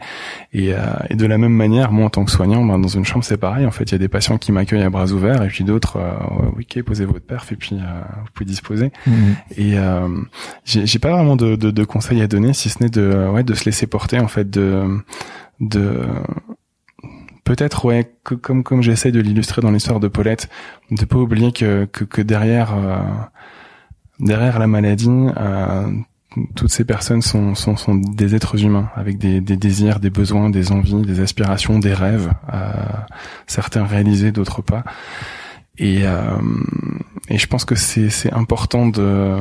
Et, euh, et de la même manière, moi, en tant que soignant, ben, dans une chambre, c'est pareil. En fait, il y a des patients qui m'accueillent à bras ouverts, et puis d'autres, euh, oui, ok, posez votre perf, et puis euh, vous pouvez disposer. Mhm. Et euh, j'ai pas vraiment de, de, de conseils à donner, si ce n'est de, ouais, de se laisser porter, en fait, de, de peut-être ouais, comme comme j'essaie de l'illustrer dans l'histoire de Paulette, de pas oublier que que, derrière euh, derrière la maladie, euh, toutes ces personnes sont, sont, sont des êtres humains avec des, des désirs, des besoins, des envies, des aspirations, des rêves, euh, certains réalisés, d'autres pas. Et, euh, et je pense que c'est important de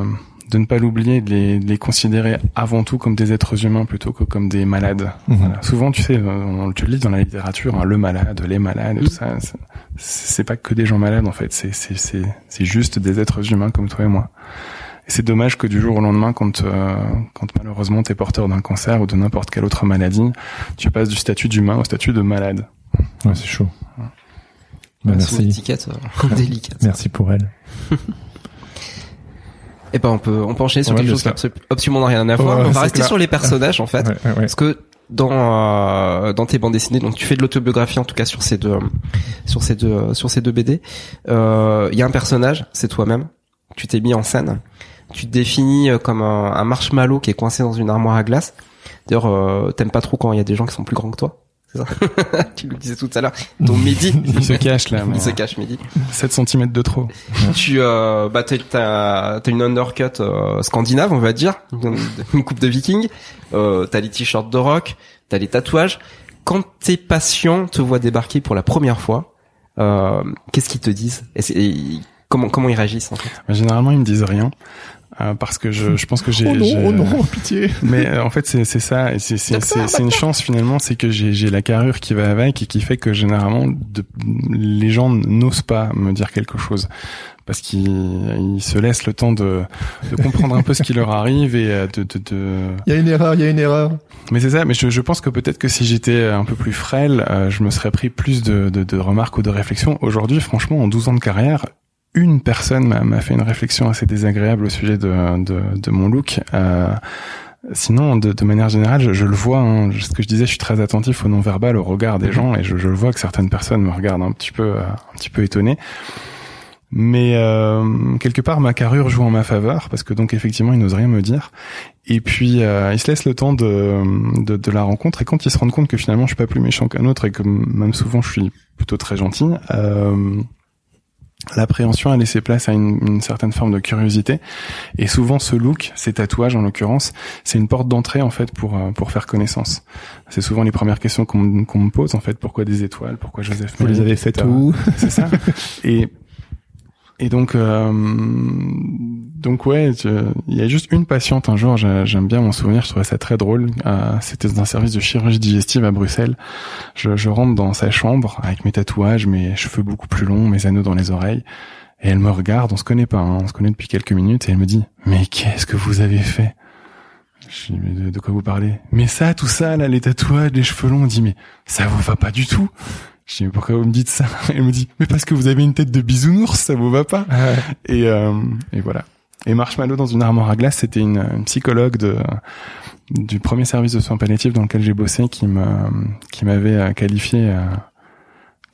de ne pas l'oublier, de les, de les considérer avant tout comme des êtres humains plutôt que comme des malades. Mhm. Voilà. Souvent, tu sais, on, tu le lis dans la littérature, hein, le malade, les malades, tout ça. c'est- pas que des gens malades en fait. C'est c'est c'est c'est juste des êtres humains comme toi et moi. Et c'est dommage que du jour au lendemain, quand euh, quand malheureusement t'es porteur d'un cancer ou de n'importe quelle autre maladie, tu passes du statut d'humain au statut de malade. Ouais, c'est chaud. Bah, merci. étiquette euh, délicate. Merci pour elle. Et ben on peut on peut enchaîner sur Ouais, quelque chose qui absolument rien à voir. Ouais, on va rester clair. sur les personnages en fait. Ouais, ouais, ouais. Parce que dans euh, dans tes bandes dessinées, donc tu fais de l'autobiographie en tout cas sur ces deux sur ces deux sur ces deux BD. Euh, Il y a un personnage, c'est toi-même. Tu t'es mis en scène. Tu te définis euh, comme un, un marshmallow qui est coincé dans une armoire à glace. D'ailleurs, euh, t'aimes pas trop quand il y a des gens qui sont plus grands que toi. C'est ça Tu le disais tout à l'heure. Ton midi, Il se cache là, il se cache midi. 7 cm de trop. tu euh, bah t'as une undercut euh, scandinave on va dire une, coupe de viking euh, t'as les t-shirts de rock t'as les tatouages quand tes patients te voient débarquer pour la première fois euh, qu'est-ce qu'ils te disent? Et, et comment comment ils réagissent en fait? Généralement, ils me disent rien. Euh, parce que je, je pense que j'ai. j'ai- pitié. Mais euh, en fait, c'est c'est ça, c'est c'est une chance finalement, c'est que j'ai j'ai la carrure qui va avec et qui fait que généralement de, les gens n'osent pas me dire quelque chose parce qu'ils ils se laissent le temps de, de comprendre un peu ce qui leur arrive et euh, de, de, de... Il y a une erreur, il y a une erreur. mais c'est ça mais je, je pense que peut-être que si j'étais un peu plus frêle euh, je me serais pris plus de, de, de remarques ou de réflexions aujourd'hui franchement en 12 ans de carrière une personne m'a fait une réflexion assez désagréable au sujet de, de, de mon look euh, Sinon, de, de manière générale, je, je le vois. Hein, ce que je disais, je suis très attentif au non-verbal, au regard des gens, et je, je le vois que certaines personnes me regardent un petit peu, euh, un petit peu étonné. Mais euh, quelque part, ma carrure joue en ma faveur parce que donc effectivement, ils n'osent rien me dire. Et puis, euh, ils se laissent le temps de, de, de la rencontre. Et quand ils se rendent compte que finalement, je suis pas plus méchant qu'un autre et que même souvent, je suis plutôt très gentil. Euh, L'appréhension a laissé place à une, une, certaine forme de curiosité et souvent ce look, ces tatouages en l'occurrence, c'est une porte d'entrée en fait pour pour faire connaissance. C'est souvent les premières questions qu'on qu'on me pose en fait. Pourquoi des étoiles Pourquoi Joseph Vous les avez faites où? C'est ça. Et et donc, euh, donc ouais, il y a juste une patiente un jour, j'aime bien mon souvenir, je trouvais ça très drôle. Euh, C'était dans un service de chirurgie digestive à Bruxelles. Je, je, rentre dans sa chambre avec mes tatouages, mes cheveux beaucoup plus longs, mes anneaux dans les oreilles, et elle me regarde. On se connaît pas, hein, on se connaît depuis quelques minutes, et elle me dit "Mais qu'est-ce que vous avez fait? Je dis "Mais de, de quoi vous parlez Mais ça, tout ça, là, les tatouages, les cheveux longs." On dit "Mais ça vous va pas du tout?" Je dis mais pourquoi vous me dites ça Elle me dit mais parce que vous avez une tête de bisounours, ça vous va pas ouais. et, euh, et voilà. Et Marshmallow dans une armoire à glace, c'était une, une, psychologue de du premier service de soins palliatifs dans lequel j'ai bossé qui me qui m'avait qualifié euh,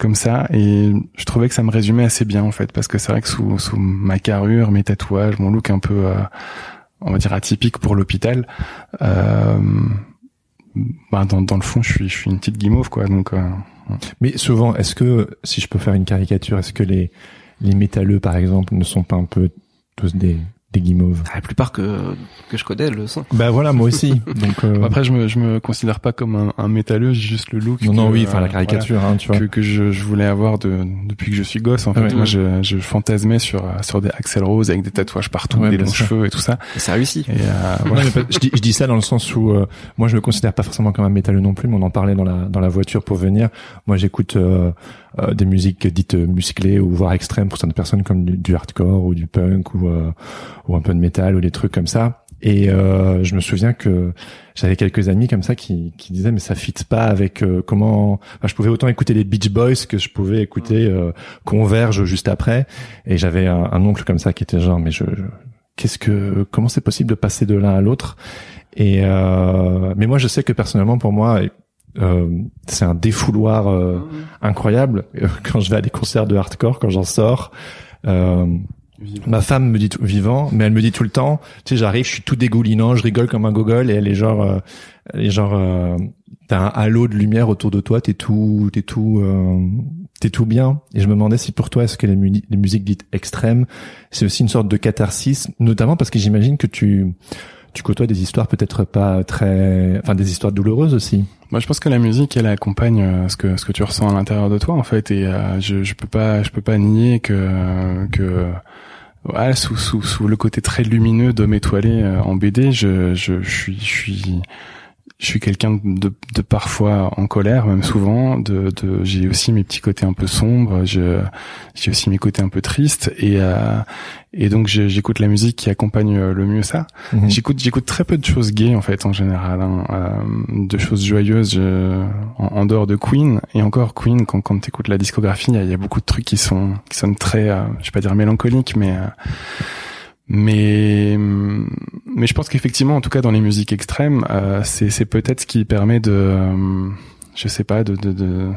comme ça et je trouvais que ça me résumait assez bien en fait parce que c'est vrai que sous sous ma carrure, mes tatouages, mon look un peu euh, on va dire atypique pour l'hôpital euh, bah dans dans le fond, je suis je suis une petite guimauve quoi donc euh, mais souvent, est-ce que, si je peux faire une caricature, est-ce que les, les métalleux, par exemple, ne sont pas un peu tous des, des guimauves. La plupart que que je connais le sont. Bah voilà, moi aussi. Donc euh, Après, je me, je me considère pas comme un, un métalleux, j'ai juste le look. non, non, oui, enfin la euh, caricature, hein, tu vois. que, que je, je voulais avoir de, depuis que je suis gosse. En fait, Ouais. moi, je, je fantasmais sur, euh, sur des Axel Rose avec des tatouages partout, Ouais, des longs cheveux et tout ça. Et c'est réussi. Et euh, voilà. pas- je, dis, je dis ça dans le sens où euh, moi je me considère pas forcément comme un métalleux non plus, mais on en parlait dans la dans la voiture pour venir. Moi j'écoute euh, des musiques dites musclées ou voire extrêmes pour certaines personnes comme du, du hardcore ou du punk ou euh, ou un peu de métal ou des trucs comme ça. Et euh, je me souviens que j'avais quelques amis comme ça qui, qui disaient mais ça fit pas avec euh, comment enfin, je pouvais autant écouter les Beach Boys que je pouvais écouter euh, Converge juste après. Et j'avais un, un oncle comme ça qui était genre mais je, je- qu'est-ce que comment c'est possible de passer de l'un à l'autre? Et euh, mais moi je sais que personnellement pour moi c'est un défouloir euh, incroyable Euh, quand je vais à des concerts de hardcore quand j'en sors euh, Ma femme me dit tout, vivant, mais elle me dit tout le temps, tu sais, j'arrive, je suis tout dégoulinant, je rigole comme un gogol, et elle est genre, euh, elle est genre, euh, t'as un halo de lumière autour de toi, t'es tout, t'es tout, euh, t'es tout bien. Et je me demandais si pour toi, est-ce que les, mu- les musiques dites extrêmes, c'est aussi une sorte de catharsis, notamment parce que j'imagine que tu, tu côtoies des histoires peut-être pas très, enfin des histoires douloureuses aussi. Moi, je pense que la musique, elle accompagne euh, ce que ce que tu ressens à l'intérieur de toi, en fait. Et euh, je je peux pas je peux pas nier que que ouais, sous sous sous le côté très lumineux d'homme étoilé euh, en BD, je je je suis je suis je suis quelqu'un de, de parfois en colère, même souvent. De, de j'ai aussi mes petits côtés un peu sombres. Je j'ai aussi mes côtés un peu tristes. Et euh, et donc j'écoute la musique qui accompagne euh, le mieux ça. Mhm. J'écoute j'écoute très peu de choses gays en fait en général, hein, euh, de choses joyeuses je- en, en dehors de Queen et encore Queen quand quand t'écoutes la discographie il y a, il y a beaucoup de trucs qui sont qui sonnent très euh, je vais pas dire mélancoliques mais euh, mais mais je pense qu'effectivement en tout cas dans les musiques extrêmes euh, c'est c'est peut-être ce qui permet de euh, je sais pas de de, de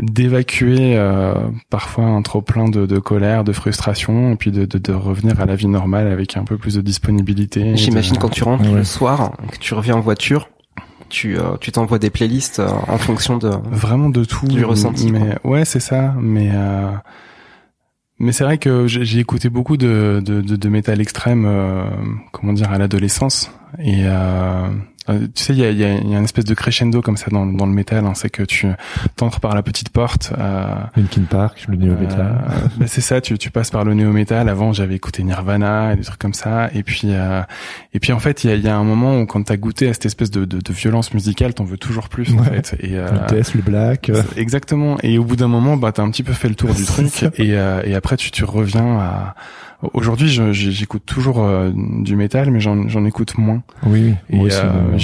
d'évacuer euh, parfois un trop plein de, de colère, de frustration, et puis de, de, de revenir à la vie normale avec un peu plus de disponibilité. J'imagine de- quand tu rentres Ouais. le soir, que tu reviens en voiture, tu euh, tu t'envoies des playlists euh, en fonction de. vraiment de tout. Du ressenti, Mais ouais, c'est ça. Mais euh, mais c'est vrai que j'ai écouté beaucoup de de, de, de métal extrême, euh, comment dire, à l'adolescence. Et euh, euh, tu sais, il y a, y, a, y a une espèce de crescendo comme ça dans, dans le métal. Hein, c'est que tu t'entres par la petite porte. Euh, Linkin Park, le néo métal. Euh, bah, c'est ça, tu, tu passes par le néo métal. Avant, j'avais écouté Nirvana et des trucs comme ça. Et puis, euh, et puis en fait, il y a, y a un moment où quand t'as goûté à cette espèce de, de, de violence musicale, t'en veux toujours plus en fait. Et euh, le death, le black. euh, exactement. Et au bout d'un moment, bah t'as un petit peu fait le tour du truc. Et, euh, et après, tu, tu reviens à. Aujourd'hui, j'écoute toujours euh, du métal, mais j'en écoute moins. Oui, oui. Et euh, euh,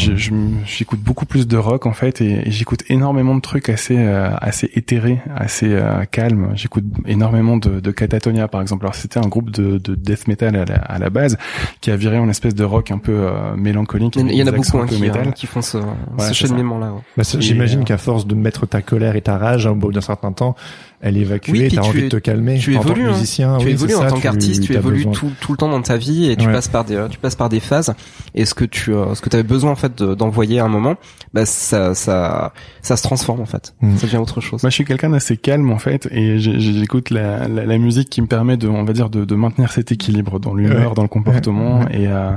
j'écoute beaucoup plus de rock en fait, et, et j'écoute énormément de trucs assez euh, assez éthérés, assez euh, calmes. J'écoute énormément de, de Catatonia par exemple. Alors c'était un groupe de, de death metal à la, à la base qui a viré en espèce de rock un peu euh, mélancolique. Il y en- avec il y en a beaucoup hein, un peu qui, métal. euh, qui font ce, ce c'est ça. cheminement-là. ouais. Bah, J'imagine euh, qu'à force de mettre ta colère et ta rage, hein, au bout d'un certain temps, elle est évacuée, Oui, t'as tu envie es- de te calmer. tu En tant que évolues, hein. musicien, tu oui, évolues c'est en tant qu'artiste, tu t'as évolues tout, tout le temps dans ta vie et tu Ouais. passes par des, euh, tu passes par des phases. Et ce que tu, euh, ce que tu avais besoin en fait de- d'envoyer à un moment, bah ça, ça, ça se transforme en fait. Mm. Ça devient autre chose. Moi, je suis quelqu'un d'assez calme en fait, et j'écoute la, la, la musique qui me permet de, on va dire, de, de maintenir cet équilibre dans l'humeur, Ouais. dans le comportement, Ouais, et euh,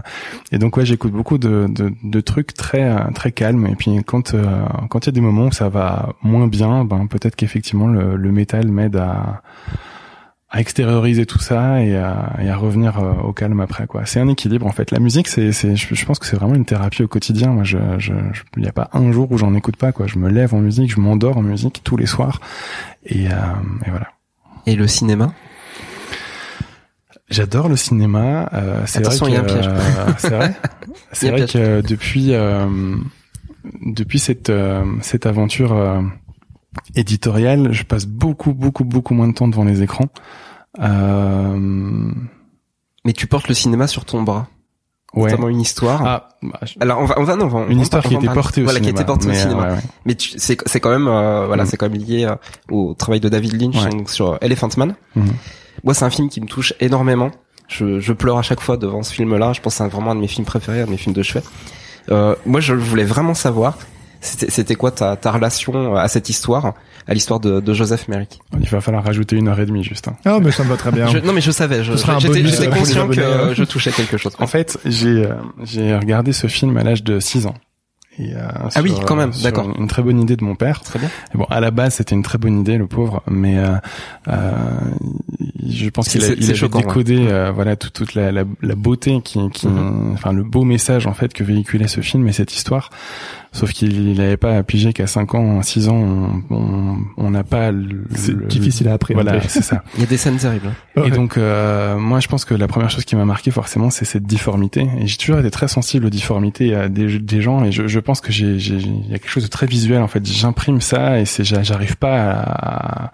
et donc ouais, j'écoute beaucoup de, de, de trucs très très calmes. Et puis quand euh, quand il y a des moments où ça va moins bien, ben peut-être qu'effectivement le, le métal m'aide à à extérioriser tout ça et à, et à revenir euh, au calme après quoi. C'est un équilibre en fait. La musique c'est c'est je, je pense que c'est vraiment une thérapie au quotidien. Moi je je il y a pas un jour où j'en écoute pas quoi. Je me lève en musique, je m'endors en musique tous les soirs et, euh, et voilà. Et le cinéma? J'adore le cinéma. Euh, c'est vrai que il y a un piège. euh, c'est vrai. C'est vrai piège. que depuis depuis cette cette aventure éditoriale, je passe beaucoup beaucoup beaucoup moins de temps devant les écrans. Euh, Mais tu portes le cinéma sur ton bras. ouais. Notamment une histoire. Ah, bah, je- Alors on va, on va, non, on va- une histoire qui était portée au voilà, cinéma. qui était portée au cinéma. ouais, ouais. Mais tu- c'est c'est quand même euh, voilà, Mm. c'est quand même lié euh, au travail de David Lynch Ouais. donc, sur Elephant Man. Mhm. Moi, c'est un film qui me touche énormément. Je, je pleure à chaque fois devant ce film-là. Je pense que c'est vraiment un de mes films préférés, un de mes films de chevet. Euh, moi, je voulais vraiment savoir C'était c'était quoi ta, ta relation à cette histoire, à l'histoire de, de Joseph Merrick Il va falloir rajouter une heure et demie juste. hein. Ah, mais ça me va très bien. Je- Non mais je savais, j'étais bonus j'étais pour les conscient que euh, je touchais quelque chose. En fait, j'ai euh, j'ai regardé ce film à l'âge de 6 ans. Et, euh, Ah oui, quand même, sur d'accord. Une, une très bonne idée de mon père. Très bien. Et bon, à la base, c'était une très bonne idée, le pauvre, mais euh, euh, je pense qu'il a, C'est- il c'est avait choquant, décodé euh, voilà toute, toute la, la, la beauté qui, qui Mhm. enfin le beau message en fait que véhiculait ce film et cette histoire. Sauf qu'il n'avait pas pigé qu'à 5 ans, 6 ans, on- on on n'a pas le, C'est le- difficile à appréhender. Voilà, c'est ça. Il y a des scènes terribles. Et donc, euh, moi, je pense que la première chose qui m'a marqué forcément, c'est cette difformité. Et j'ai toujours été très sensible aux difformités euh, des, des gens. Et je, je pense que j'ai, il y a quelque chose de très visuel. En fait, j'imprime ça et c'est, j'a- j'arrive pas à, à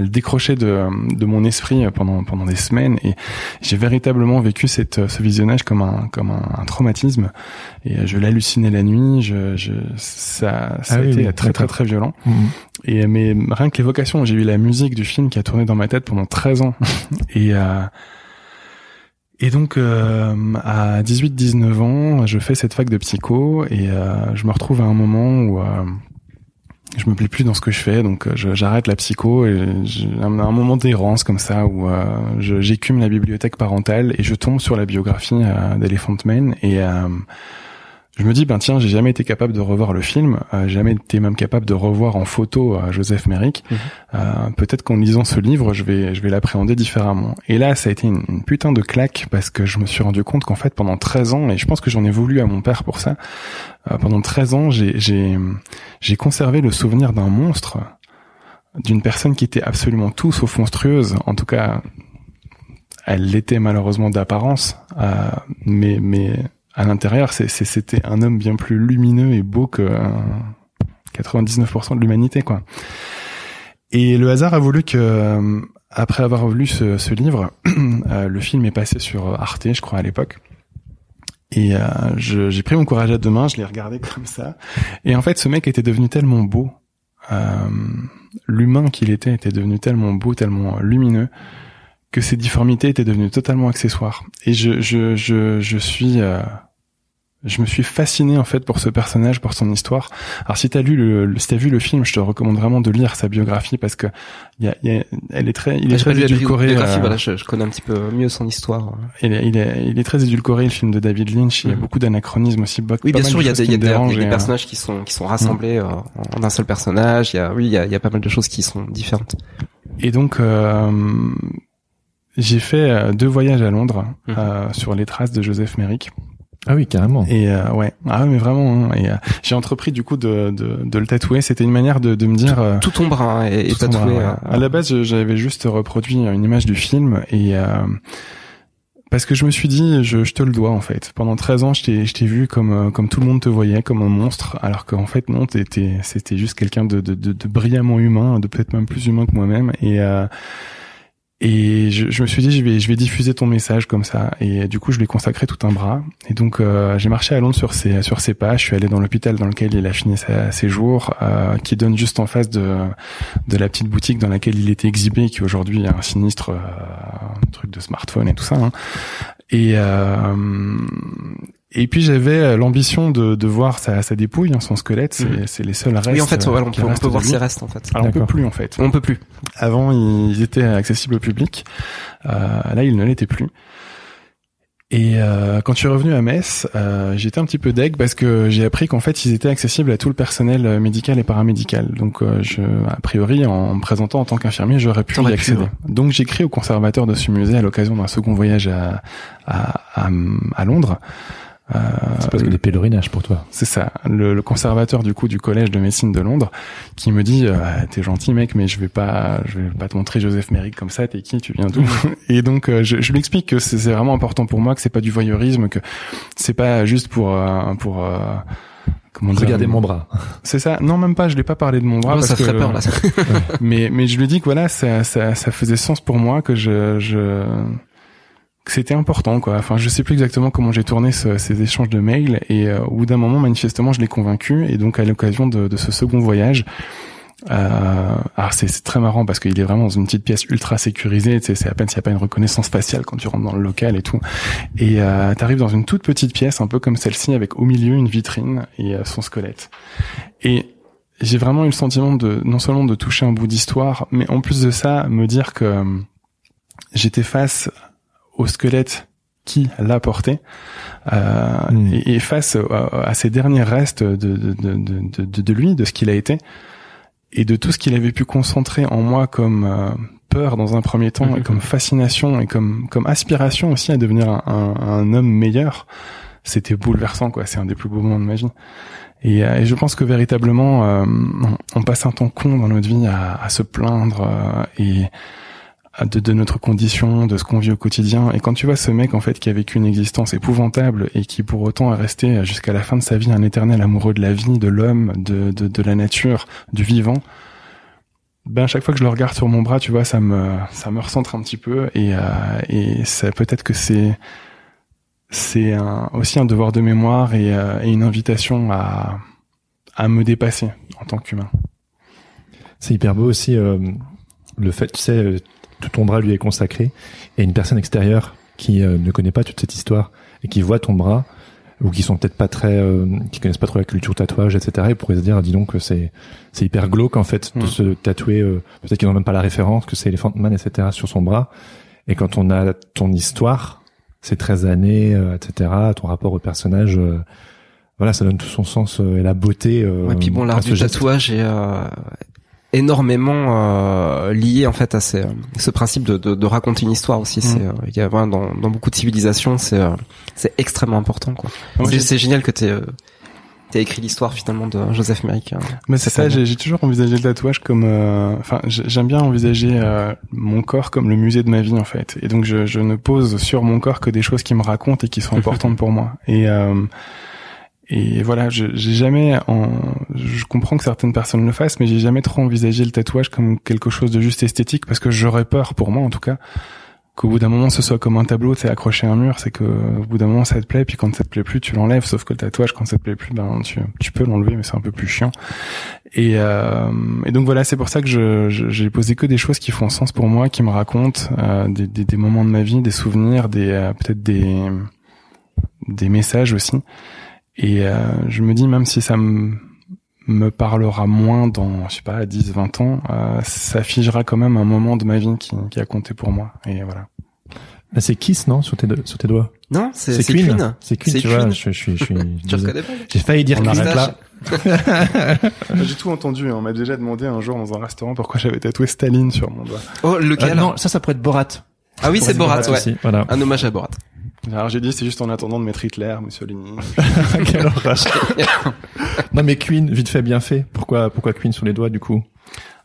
le décrocher de, de mon esprit pendant pendant des semaines. Et j'ai véritablement vécu cette, ce visionnage comme un comme un, un traumatisme. Et je l'hallucinais la nuit. Je, je ça, ça Ah a oui, été oui, très très très violent. Mhm. Et mais rien que l'évocation, j'ai eu la musique du film qui a tourné dans ma tête pendant 13 ans. et euh, et donc euh, à 18-19 ans, je fais cette fac de psycho et euh, je me retrouve à un moment où euh, je me plais plus dans ce que je fais, donc euh, j'arrête la psycho et un, un moment d'errance comme ça où euh, j'écume la bibliothèque parentale et je tombe sur la biographie euh, d'Elephant Man et euh, je me dis ben tiens j'ai jamais été capable de revoir le film, euh, j'ai jamais été même capable de revoir en photo euh, Joseph Merrick. Mhm. Euh, Peut-être qu'en lisant ce livre je vais je vais l'appréhender différemment. Et là ça a été une, une putain de claque parce que je me suis rendu compte qu'en fait pendant 13 ans et je pense que j'en ai voulu à mon père pour ça. euh, pendant 13 ans j'ai j'ai j'ai conservé le souvenir d'un monstre d'une personne qui était absolument tout sauf monstrueuse. En tout cas, elle l'était malheureusement d'apparence, euh, mais mais à l'intérieur, c'était un homme bien plus lumineux et beau que euh, 99% de l'humanité, quoi. Et le hasard a voulu que, euh, après avoir lu ce, livre, euh, le film est passé sur Arte, je crois à l'époque. Et euh, j'ai pris mon courage à deux mains, je l'ai regardé comme ça. Et en fait, ce mec était devenu tellement beau. Euh, L'humain qu'il était était devenu tellement beau, tellement lumineux, que ses difformités étaient devenues totalement accessoires. Et je, je, je, je suis, euh, je me suis fasciné en fait pour ce personnage, pour son histoire. Alors si t'as lu le, le- si t'as vu le film, je te recommande vraiment de lire sa biographie parce que il y a, y a- elle est très, il est pas très édulcoré. biographie, euh, voilà, je, je connais un petit peu mieux son histoire. il est, il est, il est très édulcoré le film de David Lynch. Il y a Mhm. beaucoup d'anachronismes aussi. Oui, bien sûr, il y a des, y a des- euh, personnages qui sont qui sont rassemblés euh, en un seul personnage. Il y a oui, il y a, il y a pas mal de choses qui sont différentes. Et donc, euh, j'ai fait euh, deux voyages à Londres Mhm. euh, sur les traces de Joseph Merrick. Ah oui, carrément. Et euh, ouais, ah ouais, mais vraiment. hein. Et euh, j'ai entrepris du coup de, de, de le tatouer. C'était une manière de, de me dire. euh, Tout ton bras est, est tatoué. ouais. euh, À la base, j'avais juste reproduit une image du film et euh, parce que je me suis dit, je, je te le dois en fait. Pendant 13 ans, je t'ai, je t'ai vu comme euh, comme tout le monde te voyait, comme un monstre, alors qu'en fait non, t'étais, c'était juste quelqu'un de, de, de, de brillamment humain, de peut-être même plus humain que moi-même et euh, et je, je me suis dit, je vais, je vais diffuser ton message comme ça. Et du coup, je lui ai consacré tout un bras. Et donc, euh, j'ai marché à Londres sur ses, sur ses pas. Je suis allé dans l'hôpital dans lequel il a fini sa- ses jours, euh, qui donne juste en face de, de la petite boutique dans laquelle il était exhibé, qui aujourd'hui a un sinistre euh, truc de smartphone et tout ça. hein. Et euh, et puis j'avais l'ambition de, de voir sa, sa dépouille, hein, son squelette. C'est, Mhm. c'est les seuls restes. Oui, en fait, euh, voilà, on peut, on peut voir ses restes en fait. Alors on peut plus en fait. On peut plus. Avant, ils étaient accessibles au public. Euh, là, ils ne l'étaient plus. Et euh, quand je suis revenu à Metz, euh, j'étais un petit peu deg parce que j'ai appris qu'en fait, ils étaient accessibles à tout le personnel euh, médical et paramédical. Donc, euh, je, a priori, en me présentant en tant qu'infirmier, j'aurais pu T'aurais y pu, accéder. ouais. Donc, j'ai écrit au conservateur de ce musée à l'occasion d'un second voyage à, à, à, à Londres. Euh, C'est parce que des pèlerinages pour toi. c'est ça, le, le conservateur du coup du collège de médecine de Londres, qui me dit euh, t'es gentil mec, mais je vais pas, je vais pas te montrer Joseph Merrick comme ça. T'es qui Tu viens d'où Et donc euh, je, je lui explique que c'est vraiment important pour moi, que c'est pas du voyeurisme, que c'est pas juste pour euh, pour euh, comment dire Regardez mon bras. C'est ça. Non même pas. Je l'ai pas parlé de mon bras Oh, parce ça que ferait peur là. mais mais je lui dis que voilà ça ça ça faisait sens pour moi que je je c'était important quoi. Enfin je sais plus exactement comment j'ai tourné ce- ces échanges de mails et euh, au bout d'un moment manifestement je l'ai convaincu et donc à l'occasion de, de ce second voyage Euh, alors c'est très marrant parce qu'il est vraiment dans une petite pièce ultra sécurisée. Tu sais, c'est à peine s'il n'y a pas une reconnaissance faciale quand tu rentres dans le local et tout. Et euh, t'arrives dans une toute petite pièce, un peu comme celle-ci, avec au milieu une vitrine et euh, son squelette. Et j'ai vraiment eu le sentiment de non seulement de toucher un bout d'histoire, mais en plus de ça, me dire que j'étais face au squelette qui l'a porté euh, et, et face à, à ces derniers restes de, de, de, de, de, de lui, de ce qu'il a été, et de tout ce qu'il avait pu concentrer en moi comme euh, peur dans un premier temps, et comme fascination, et comme, comme aspiration aussi à devenir un, un, un homme meilleur, c'était bouleversant, quoi. C'est un des plus beaux moments de ma vie. Et, euh, et je pense que véritablement, euh, on, passe un temps con dans notre vie à, à se plaindre euh, et de, de notre condition, de ce qu'on vit au quotidien. Et quand tu vois ce mec en fait qui a vécu une existence épouvantable et qui pour autant est resté jusqu'à la fin de sa vie un éternel amoureux de la vie, de l'homme, de, de, de la nature, du vivant, ben à chaque fois que je le regarde sur mon bras, tu vois, ça me ça me recentre un petit peu et euh, et ça peut-être que c'est c'est un, aussi un devoir de mémoire et, euh, et une invitation à à me dépasser en tant qu'humain. C'est hyper beau aussi euh, le fait, tu sais, euh, tout ton bras lui est consacré et une personne extérieure qui euh, ne connaît pas toute cette histoire et qui voit ton bras ou qui sont peut-être pas très, euh, qui connaissent pas trop la culture tatouage, etc. Et pourraient se dire, ah, dis donc, que c'est c'est hyper glauque en fait de Mm. se tatouer. euh, peut-être qu'ils n'ont même pas la référence que c'est Elephant Man, etc. sur son bras. Et quand on a ton histoire, ces 13 années, euh, etc. Ton rapport au personnage. euh, voilà, ça donne tout son sens euh, et la beauté. Euh, Ouais, puis bon, l'art du geste. tatouage est euh, énormément euh, lié en fait à ces, ce principe de, de, de raconter une histoire aussi. Mm. C'est, euh, il y a vraiment dans, dans beaucoup de civilisations, c'est euh, c'est extrêmement important. Quoi. C'est, génial que t'aies euh, t'aies écrit l'histoire finalement de Joseph Merrick. Mais c'est ça, j'ai toujours envisagé le tatouage comme, euh, enfin, j'ai- j'aime bien envisager euh, mon corps comme le musée de ma vie en fait. Et donc je, je ne pose sur mon corps que des choses qui me racontent et qui sont importantes pour moi. Et euh, et voilà, je j'ai jamais, en, je comprends que certaines personnes le fassent, mais j'ai jamais trop envisagé le tatouage comme quelque chose de juste esthétique parce que j'aurais peur, pour moi en tout cas, qu'au bout d'un moment ce soit comme un tableau, c'est accroché à un mur, c'est que au bout d'un moment ça te plaît, puis quand ça te plaît plus, tu l'enlèves. Sauf que le tatouage, quand ça te plaît plus, ben tu tu peux l'enlever, mais c'est un peu plus chiant. Et, euh, et donc voilà, c'est pour ça que je, je- j'ai posé que des choses qui font sens pour moi, qui me racontent euh, des, des, des moments de ma vie, des souvenirs, des euh, peut-être des des messages aussi. Et euh, je me dis même si ça me me parlera moins dans je sais pas 10 20 ans euh, ça figera quand même un moment de ma vie qui, qui a compté pour moi et voilà Ah, c'est Kiss, non, sur tes, sur tes doigts? Non, c'est, Queen. Queen. C'est Queen, tu vois. Je, je, suis- je suis. Tu reconnais pas? J'ai failli dire On Queen. arrête là. j'ai tout entendu on m'a déjà demandé un jour dans un restaurant pourquoi j'avais tatoué Staline sur mon doigt Oh, Euh, lequel non, ça, ça pourrait être Borat. Ah oui, c'est Borat, ouais. aussi, Voilà. Un hommage à Borat. Alors j'ai dit c'est juste en attendant de mettre Hitler Mussolini Quelle horreur. non, mais Queen, vite fait, bien fait. Pourquoi, pourquoi Queen sur les doigts, du coup?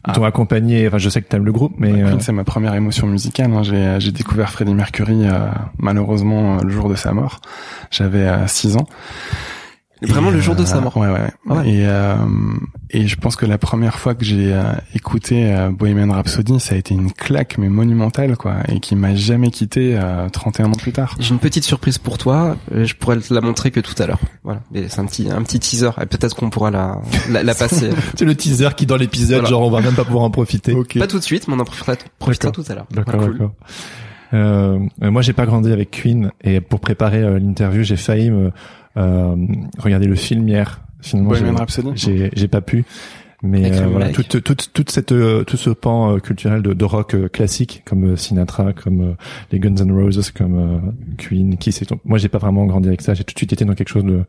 Ils Ah. t'ont accompagné, enfin, je sais que t'aimes le groupe, mais... Bah, Queen, euh, c'est ma première émotion musicale. hein. J'ai, j'ai découvert Freddie Mercury euh, malheureusement euh, le jour de sa mort. J'avais 6 ans. Vraiment Et, le jour de sa euh, mort. Ouais. Ah ouais. Et euh, et je pense que la première fois que j'ai euh, écouté euh, Bohemian Rhapsody, ça a été une claque mais monumentale quoi, et qui m'a jamais quitté euh, 31 ans plus tard. J'ai une petite surprise pour toi. Je pourrais te la montrer que tout à l'heure. Voilà. Mais c'est un petit, un petit teaser. Et peut-être qu'on pourra la, la, la passer. C'est le teaser qui, dans l'épisode, Voilà. genre, on va même pas pouvoir en profiter. Ok. Pas tout de suite, mais on en profitera, profitera tout à l'heure. D'accord, Voilà. d'accord. Euh, euh, moi, j'ai pas grandi avec Queen et pour préparer euh, l'interview, j'ai failli me euh, regarder le film hier. Finalement, j'ai- Rhapsody. j'ai j'ai pas pu. Mais euh, voilà, toute, toute, toute cette, euh, tout ce pan euh, culturel de, de rock euh, classique, comme euh, Sinatra, comme euh, les Guns N' Roses, comme euh, Queen, qui c'est. Moi, j'ai pas vraiment grandi avec ça. J'ai tout de suite été dans quelque chose de,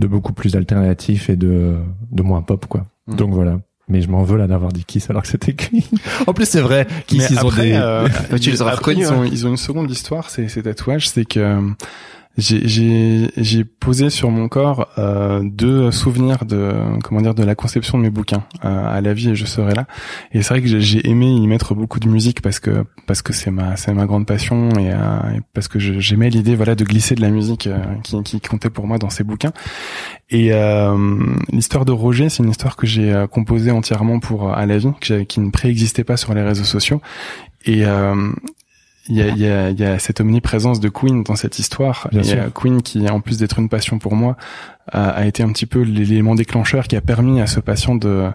de beaucoup plus alternatif et de, de moins pop, quoi. Mhm. Donc voilà. Mais je m'en veux là d'avoir dit Kiss alors que c'était Queen. en plus, c'est vrai. Kiss, Mais ils ont des. euh, tu les reconnus, Ils ont, hein. ils ont une seconde histoire, ces, ces tatouages, c'est que euh, j'ai posé sur mon corps euh, deux souvenirs de comment dire de la conception de mes bouquins euh, à la vie et je serai là. Et c'est vrai que j'ai- aimé y mettre beaucoup de musique parce que parce que c'est ma c'est ma grande passion et, euh, parce que j'aimais l'idée voilà de glisser de la musique euh, qui qui comptait pour moi dans ces bouquins. Et euh, l'histoire de Roger c'est une histoire que j'ai euh, composée entièrement pour à la vie qui ne préexistait pas sur les réseaux sociaux. Et euh, il y a, il y, a, il y a cette omniprésence de Queen dans cette histoire. Bien et Queen, qui en plus d'être une passion pour moi, a, a été un petit peu l'élément déclencheur qui a permis à ce patient de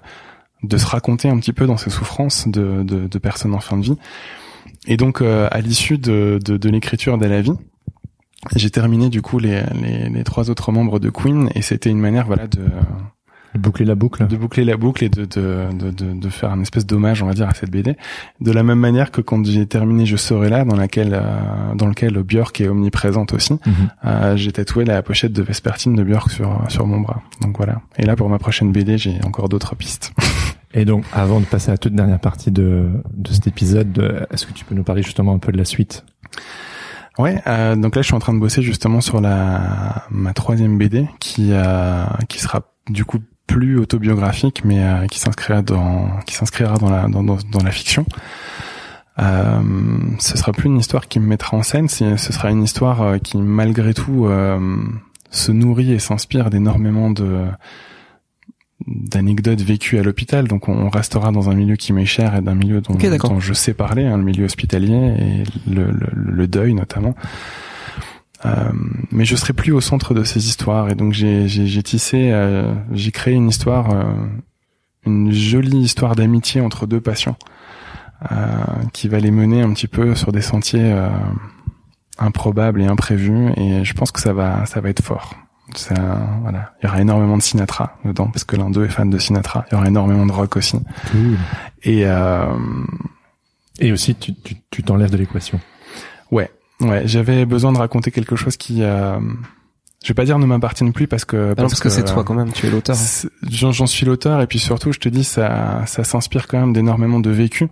de se raconter un petit peu dans ses souffrances de, de, de personnes en fin de vie. Et donc, euh, à l'issue de, de, de l'écriture d'À la vie, j'ai terminé du coup les, les, les, trois autres membres de Queen et c'était une manière voilà de boucler la boucle. De boucler la boucle et de de, de, de, de faire un espèce d'hommage on va dire à cette BD. De la même manière que quand j'ai terminé Je serai là dans laquelle euh, dans lequel Björk est omniprésente aussi Mhm. euh, j'ai tatoué la pochette de Vespertine de Björk sur sur mon bras. Donc voilà. Et là pour ma prochaine BD j'ai encore d'autres pistes. Et donc, avant de passer à la toute dernière partie de, de cet épisode, euh, est-ce que tu peux nous parler justement un peu de la suite? Ouais, euh, donc là je suis en train de bosser justement sur la ma troisième BD qui euh, qui sera du coup plus autobiographique mais euh, qui s'inscrira dans qui s'inscrira dans la dans, dans, dans la fiction. Euh, ce sera plus une histoire qui me mettra en scène, ce sera une histoire euh, qui malgré tout euh, se nourrit et s'inspire d'énormément de d'anecdotes vécues à l'hôpital. Donc on, restera dans un milieu qui m'est cher et d'un milieu dont je sais parler, hein, le milieu hospitalier et le, le, le deuil notamment. Euh, mais je serai plus au centre de ces histoires et donc j'ai j'ai j'ai tissé, euh, j'ai créé une histoire, euh, une jolie histoire d'amitié entre deux patients euh, qui va les mener un petit peu sur des sentiers euh, improbables et imprévus et je pense que ça va ça va être fort. Ça, voilà, il y aura énormément de Sinatra dedans parce que l'un d'eux est fan de Sinatra. Il y aura énormément de rock aussi et euh, Et aussi, tu tu tu t'enlèves de l'équation. Ouais, ouais, j'avais besoin de raconter quelque chose qui, euh, je vais pas dire ne m'appartienne plus parce que Ah non, parce que c'est toi quand même, tu es l'auteur. J'en j'en suis l'auteur et puis surtout, je te dis, ça, ça s'inspire quand même d'énormément de vécu.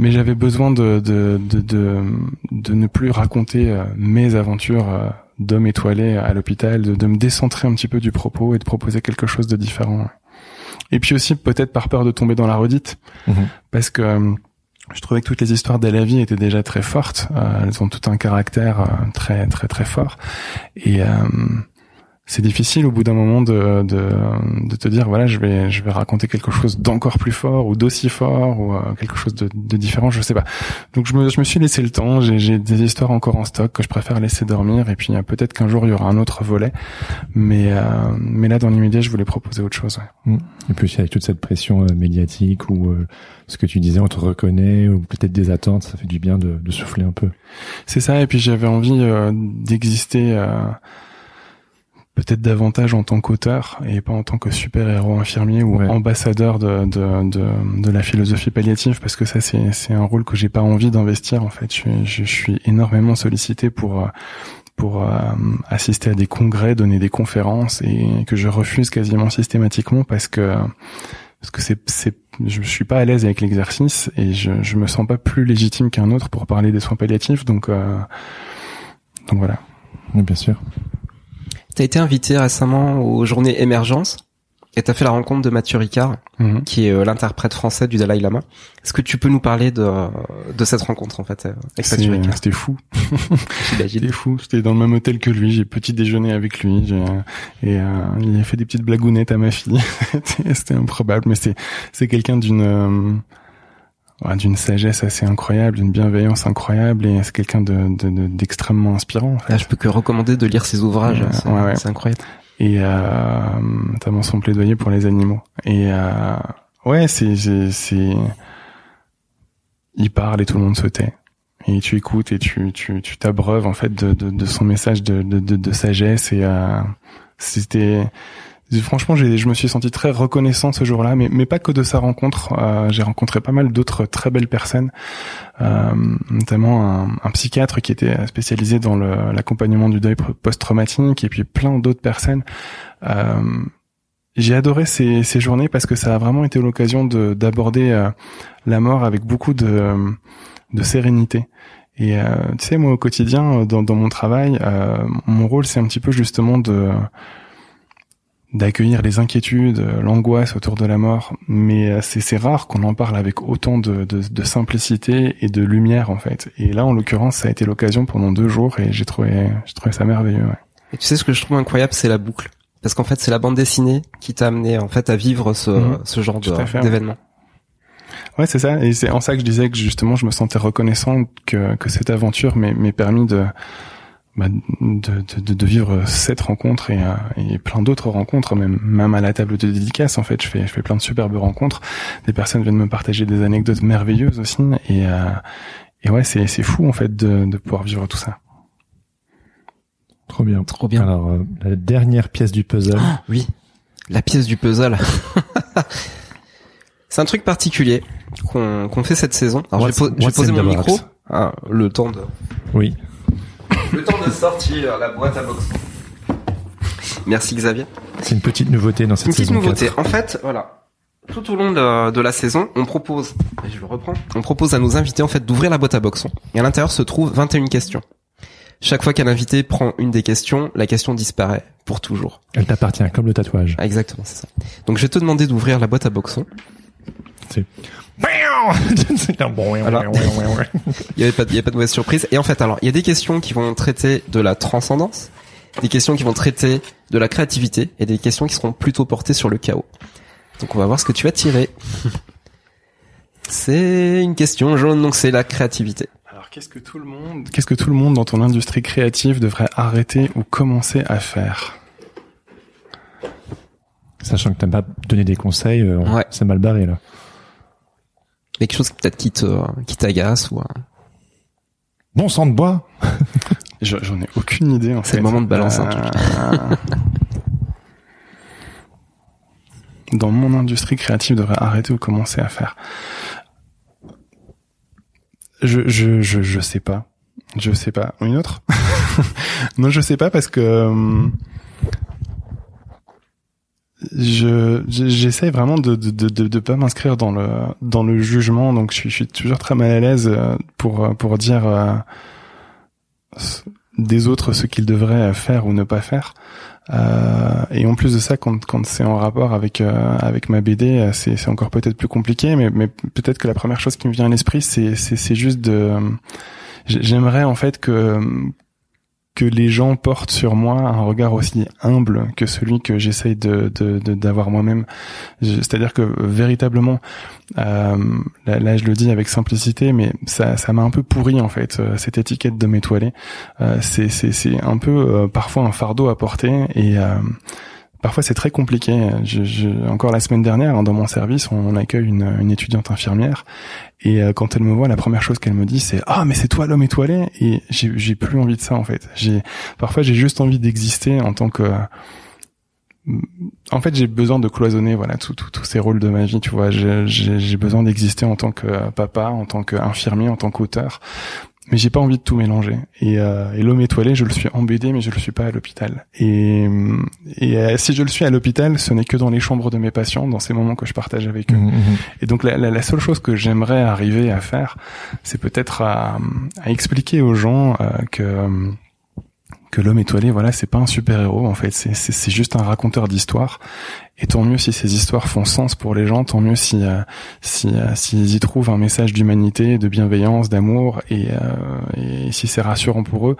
Mais j'avais besoin de de, de de de ne plus raconter euh, mes aventures euh, d'homme étoilé à l'hôpital, de, de me décentrer un petit peu du propos et de proposer quelque chose de différent. Et puis aussi peut-être par peur de tomber dans la redite, Mhm. parce que euh, je trouvais que toutes les histoires d'À la vie étaient déjà très fortes. Euh, elles ont tout un caractère euh, très très très fort. Et euh, c'est difficile au bout d'un moment de, de de te dire voilà je vais je vais raconter quelque chose d'encore plus fort ou d'aussi fort ou euh, quelque chose de, de différent je sais pas. Donc je me je me suis laissé le temps. J'ai des histoires encore en stock que je préfère laisser dormir et puis euh, peut-être qu'un jour il y aura un autre volet. Mais euh, mais là dans l'immédiat je voulais proposer autre chose ouais. Et puis avec toute cette pression euh, médiatique ou euh, ce que tu disais, on te reconnaît ou peut-être des attentes, ça fait du bien de, de souffler un peu. C'est ça, et puis j'avais envie euh, d'exister euh, peut-être davantage en tant qu'auteur et pas en tant que super-héros infirmier ou Ouais. ambassadeur de, de, de, de la philosophie palliative, parce que ça c'est, c'est un rôle que j'ai pas envie d'investir en fait. Je, suis- je, je suis énormément sollicité pour... euh, pour euh, assister à des congrès, donner des conférences et que je refuse quasiment systématiquement parce que parce que c'est c'est je suis pas à l'aise avec l'exercice et je je me sens pas plus légitime qu'un autre pour parler des soins palliatifs donc euh, donc voilà. Oui, bien sûr. T'as été invité récemment aux journées émergence et t'as fait la rencontre de Mathieu Ricard, Mhm. qui est euh, l'interprète français du Dalai Lama. Est-ce que tu peux nous parler de, de cette rencontre en fait euh, avec Mathieu Ricard? C'était fou, c'était fou. J'étais dans le même hôtel que lui, j'ai petit déjeuner avec lui, et euh, il a fait des petites blagounettes à ma fille. C'était- C'était improbable, mais c'est c'est quelqu'un d'une euh, d'une sagesse assez incroyable, d'une bienveillance incroyable, et c'est quelqu'un de de- de- d'extrêmement inspirant. en fait. Là, je peux que recommander de lire ses ouvrages. C'est ouais, incroyable. et euh, notamment son plaidoyer pour les animaux. Et euh, ouais, c'est c'est c'est il parle et tout le monde se tait. Et tu écoutes et tu tu tu t'abreuves en fait de de, de son message de de de, de sagesse et euh, c'était Franchement, je me suis senti très reconnaissant ce jour-là, mais, pas que de sa rencontre. Euh, j'ai rencontré pas mal d'autres très belles personnes, euh, notamment un, psychiatre qui était spécialisé dans l'accompagnement du deuil post-traumatique, et puis plein d'autres personnes. Euh, j'ai adoré ces, journées parce que ça a vraiment été l'occasion de, d'aborder la mort avec beaucoup de, sérénité. Et tu sais, moi au quotidien, dans, mon travail, mon rôle c'est un petit peu justement de d'accueillir les inquiétudes, euh, l'angoisse autour de la mort, mais euh, c'est rare qu'on en parle avec autant de, de, de simplicité et de lumière en fait. Et là, en l'occurrence, ça a été l'occasion pendant deux jours et j'ai trouvé j'ai trouvé ça merveilleux. Ouais. Et tu sais ce que je trouve incroyable, c'est la boucle. Parce qu'en fait, c'est la bande dessinée qui t'a amené en fait à vivre ce, Mhm. ce genre d'événement. Ouais, c'est ça. Et c'est en ça que je disais que justement, je me sentais reconnaissant que, que cette aventure m'ait permis de bah, de, de, de, vivre cette rencontre et, euh, et plein d'autres rencontres, même, même à la table de dédicace, en fait, je fais, je fais plein de superbes rencontres. Des personnes viennent me partager des anecdotes merveilleuses aussi, et, euh, et ouais, c'est, c'est fou en fait de, de pouvoir vivre tout ça. Trop bien. Trop bien. Alors, euh, la dernière pièce du puzzle. Ah, oui, la pièce du puzzle. c'est un truc particulier qu'on qu'on fait cette saison. Alors, je vais, po- What's poser in mon micro. Ah, le temps de Oui. Le temps de sortir la boîte à box. Merci Xavier. C'est une petite nouveauté dans cette Une petite saison nouveauté. 4. En fait, voilà. Tout au long de, de la saison, on propose, et je le reprends, on propose à nos invités en fait d'ouvrir la boîte à boxon. Et à l'intérieur se trouvent 21 questions. Chaque fois qu'un invité prend une des questions, la question disparaît pour toujours. Elle t'appartient, comme le tatouage. Ah, exactement, c'est ça. Donc je vais te demander d'ouvrir la boîte à boxon. Voilà. Il y avait pas, de- il y a pas de mauvaise surprise. Et en fait, alors, il y a des questions qui vont traiter de la transcendance, des questions qui vont traiter de la créativité, et des questions qui seront plutôt portées sur le chaos. Donc on va voir ce que tu vas tirer. C'est une question jaune, donc c'est la créativité. Alors qu'est-ce que tout le monde, qu'est-ce que tout le monde dans ton industrie créative devrait arrêter ou commencer à faire? Sachant que t'aimes pas donner des conseils, euh, Ouais. c'est mal barré là. Quelque chose peut-être qui te, qui t'agace ou un- Bon sang de bois Je- J'en ai aucune idée en C'est fait. le moment de balancer un Euh, Dans mon industrie créative, devrait arrêter ou commencer à faire. Je je je je sais pas. Je sais pas. Une autre? Non, je sais pas parce que euh, je je- j'essaye vraiment de de de de, pas m'inscrire dans le dans le jugement donc je suis je suis toujours très mal à l'aise euh, pour pour dire euh, des autres ce qu'ils devraient faire ou ne pas faire. Euh, et en plus de ça quand quand c'est en rapport avec euh, avec ma BD euh, c'est c'est encore peut-être plus compliqué mais mais peut-être que la première chose qui me vient à l'esprit c'est c'est c'est juste de j'ai- j'aimerais en fait que que les gens portent sur moi un regard aussi humble que celui que j'essaye de de- de- d'avoir moi-même. C'est-à-dire que euh, véritablement, euh, là, je le dis avec simplicité, mais ça ça m'a un peu pourri en fait euh, cette étiquette d'homme étoilé. Euh, c'est c'est c'est un peu euh, parfois un fardeau à porter et euh, Parfois c'est très compliqué. Je, je, encore la semaine dernière, hein, dans mon service, on, accueille une, une étudiante infirmière et euh, quand elle me voit, la première chose qu'elle me dit, c'est ah mais c'est toi l'homme étoilé. Et j'ai plus envie de ça en fait. J'ai parfois j'ai juste envie d'exister en tant que en fait, j'ai besoin de cloisonner, voilà, tous ces rôles de ma vie, tu vois. J'ai besoin d'exister en tant que papa, en tant qu'infirmier, en tant qu'auteur, mais j'ai pas envie de tout mélanger. Et, euh, et l'homme étoilé, je le suis en BD, mais je le suis pas à l'hôpital. Et, et euh, si je le suis à l'hôpital, ce n'est que dans les chambres de mes patients, dans ces moments que je partage avec eux. Mhm, mhm. Et donc la, la, la seule chose que j'aimerais arriver à faire, c'est peut-être à, à expliquer aux gens euh, que que l'homme étoilé, voilà, c'est pas un super héros en fait, c'est juste un raconteur d'histoires. Et tant mieux si ces histoires font sens pour les gens, tant mieux si euh, si euh, s'ils y trouvent un message d'humanité, de bienveillance, d'amour, et, euh, et si c'est rassurant pour eux.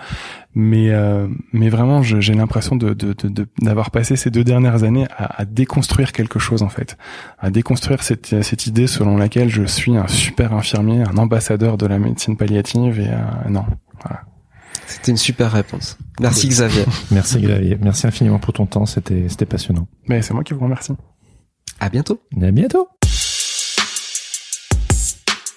Mais euh, mais vraiment, j'ai l'impression de de- de- de- d'avoir passé ces deux dernières années à, à déconstruire quelque chose en fait, à déconstruire cette cette idée selon laquelle je suis un super infirmier, un ambassadeur de la médecine palliative et euh, non. C'était une super réponse. Merci Xavier. Merci Xavier. Merci infiniment pour ton temps. C'était, c'était passionnant. Mais c'est moi qui vous remercie. À bientôt. À bientôt.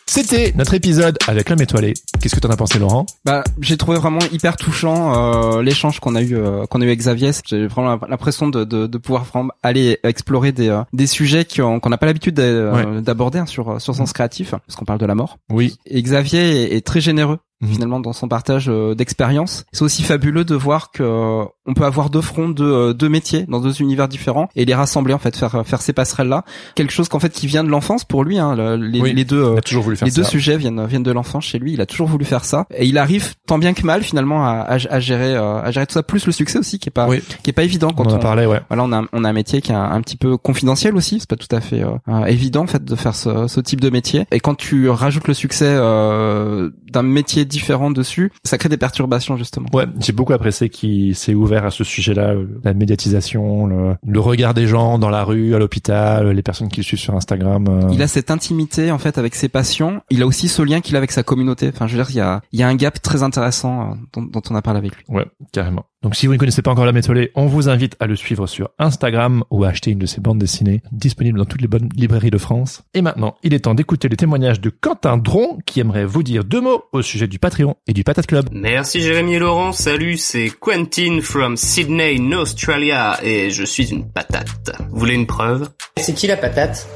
C'était notre épisode avec l'homme étoilé. Qu'est-ce que t'en as pensé, Laurent? Bah, j'ai trouvé vraiment hyper touchant euh, l'échange qu'on a eu euh, qu'on a eu avec Xavier. J'ai vraiment l'impression de, de, de pouvoir vraiment aller explorer des euh, des sujets qu'on n'a pas l'habitude d'a- d'aborder hein, sur sur Sens Créatif, parce qu'on parle de la mort. Oui. Et Xavier est, est très généreux Mhm. finalement dans son partage euh, d'expérience. C'est aussi fabuleux de voir que euh, on peut avoir deux fronts, deux, euh, deux métiers dans deux univers différents et les rassembler en fait, faire faire ces passerelles là. Quelque chose qu'en fait qui vient de l'enfance pour lui. Hein, le- les, Oui. les deux euh, On toujours voulu faire les deux sujets viennent viennent de l'enfance chez lui. Il a toujours voulu faire ça et il arrive tant bien que mal finalement à, à, à gérer euh, à gérer tout ça. Plus le succès aussi qui est pas Oui. qui est pas évident On quand on, a parlé, ouais. voilà, on a, on a un métier qui est un, un petit peu confidentiel aussi. C'est pas tout à fait euh, évident en fait de faire ce, ce type de métier. Et quand tu rajoutes le succès euh, d'un métier différent dessus, ça crée des perturbations justement. Ouais, j'ai beaucoup apprécié qu'il s'est ouvert à ce sujet-là, euh, la médiatisation, le, le regard des gens dans la rue, à l'hôpital, les personnes qui le suivent sur Instagram. euh. Il a cette intimité en fait avec ses patients. Il a aussi ce lien qu'il a avec sa communauté. Enfin, je veux dire, il y a, il y a un gap très intéressant euh, dont, dont on a parlé avec lui. Ouais, carrément. Donc si vous ne connaissez pas encore la méthode, on vous invite à le suivre sur Instagram ou à acheter une de ses bandes dessinées, disponible dans toutes les bonnes librairies de France. Et maintenant, il est temps d'écouter les témoignages de Quentin Dron, qui aimerait vous dire deux mots au sujet du Patreon et du Patate Club. Merci Jérémy et Laurent, salut, c'est Quentin from Sydney, in Australia, et je suis une patate. Vous voulez une preuve? C'est qui la patate?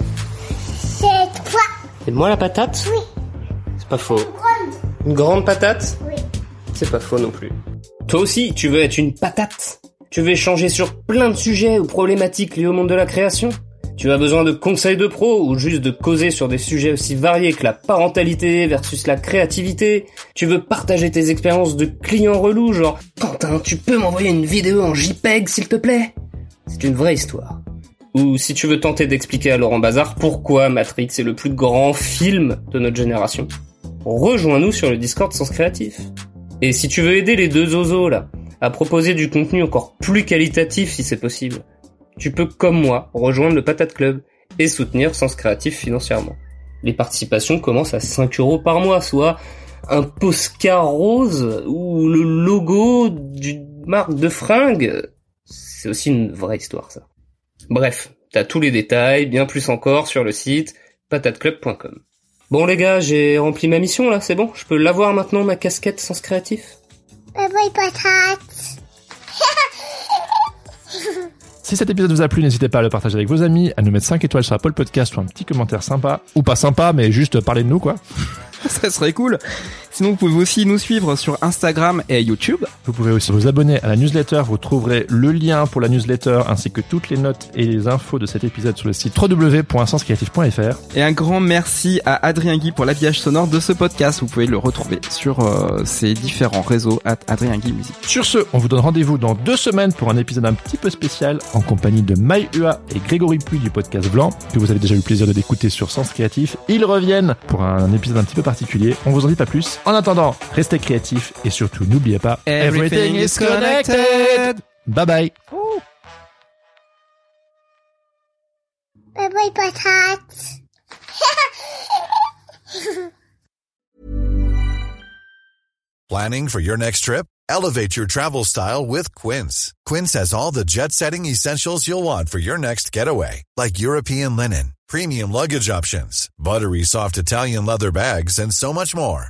C'est toi. C'est moi la patate? Oui. C'est pas faux. Grande. Une grande patate? Oui. C'est pas faux non plus. Toi aussi, tu veux être une patate Tu veux échanger sur plein de sujets ou problématiques liées au monde de la création Tu as besoin de conseils de pros ou juste de causer sur des sujets aussi variés que la parentalité versus la créativité Tu veux partager tes expériences de clients relous genre Quentin, tu peux m'envoyer une vidéo en JPEG s'il te plaît? C'est une vraie histoire. Ou si tu veux tenter d'expliquer à Laurent Bazar pourquoi Matrix est le plus grand film de notre génération, rejoins-nous sur le Discord Sens Créatif. Et si tu veux aider les deux osos là, à proposer du contenu encore plus qualitatif si c'est possible, tu peux comme moi rejoindre le Patate Club et soutenir Sens Créatif financièrement. Les participations commencent à 5 euros par mois, soit un Poscar rose ou le logo d'une marque de fringues. C'est aussi une vraie histoire ça. Bref, t'as tous les détails, bien plus encore sur le site patateclub.com. Bon les gars, j'ai rempli ma mission là, c'est bon Je peux l'avoir maintenant ma casquette Sens Créatif Bye bye patate. Si cet épisode vous a plu, n'hésitez pas à le partager avec vos amis, à nous mettre 5 étoiles sur Apple Podcast ou un petit commentaire sympa. Ou pas sympa, mais juste parler de nous, quoi. Ça serait cool. Sinon, vous pouvez aussi nous suivre sur Instagram et YouTube. Vous pouvez aussi vous abonner à la newsletter. Vous trouverez le lien pour la newsletter ainsi que toutes les notes et les infos de cet épisode sur le site www.senscreatif.fr. Et un grand merci à Adrien Guy pour l'habillage sonore de ce podcast. Vous pouvez le retrouver sur euh, ses différents réseaux at Adrien Guy Musique. Sur ce, on vous donne rendez-vous dans deux semaines pour un épisode un petit peu spécial en compagnie de Maï Ua et Grégory Puy du podcast Blanc, que vous avez déjà eu le plaisir de d'écouter sur Sens Créatif. Ils reviennent pour un épisode un petit peu particulier. On vous en dit pas plus. En attendant, restez créatifs et surtout n'oubliez pas, Everything is connected. Bye bye. Bye bye patate. Planning for your next trip? Elevate your travel style with Quince. Quince has all the jet setting essentials you'll want for your next getaway, like European linen, premium luggage options, buttery soft Italian leather bags, and so much more.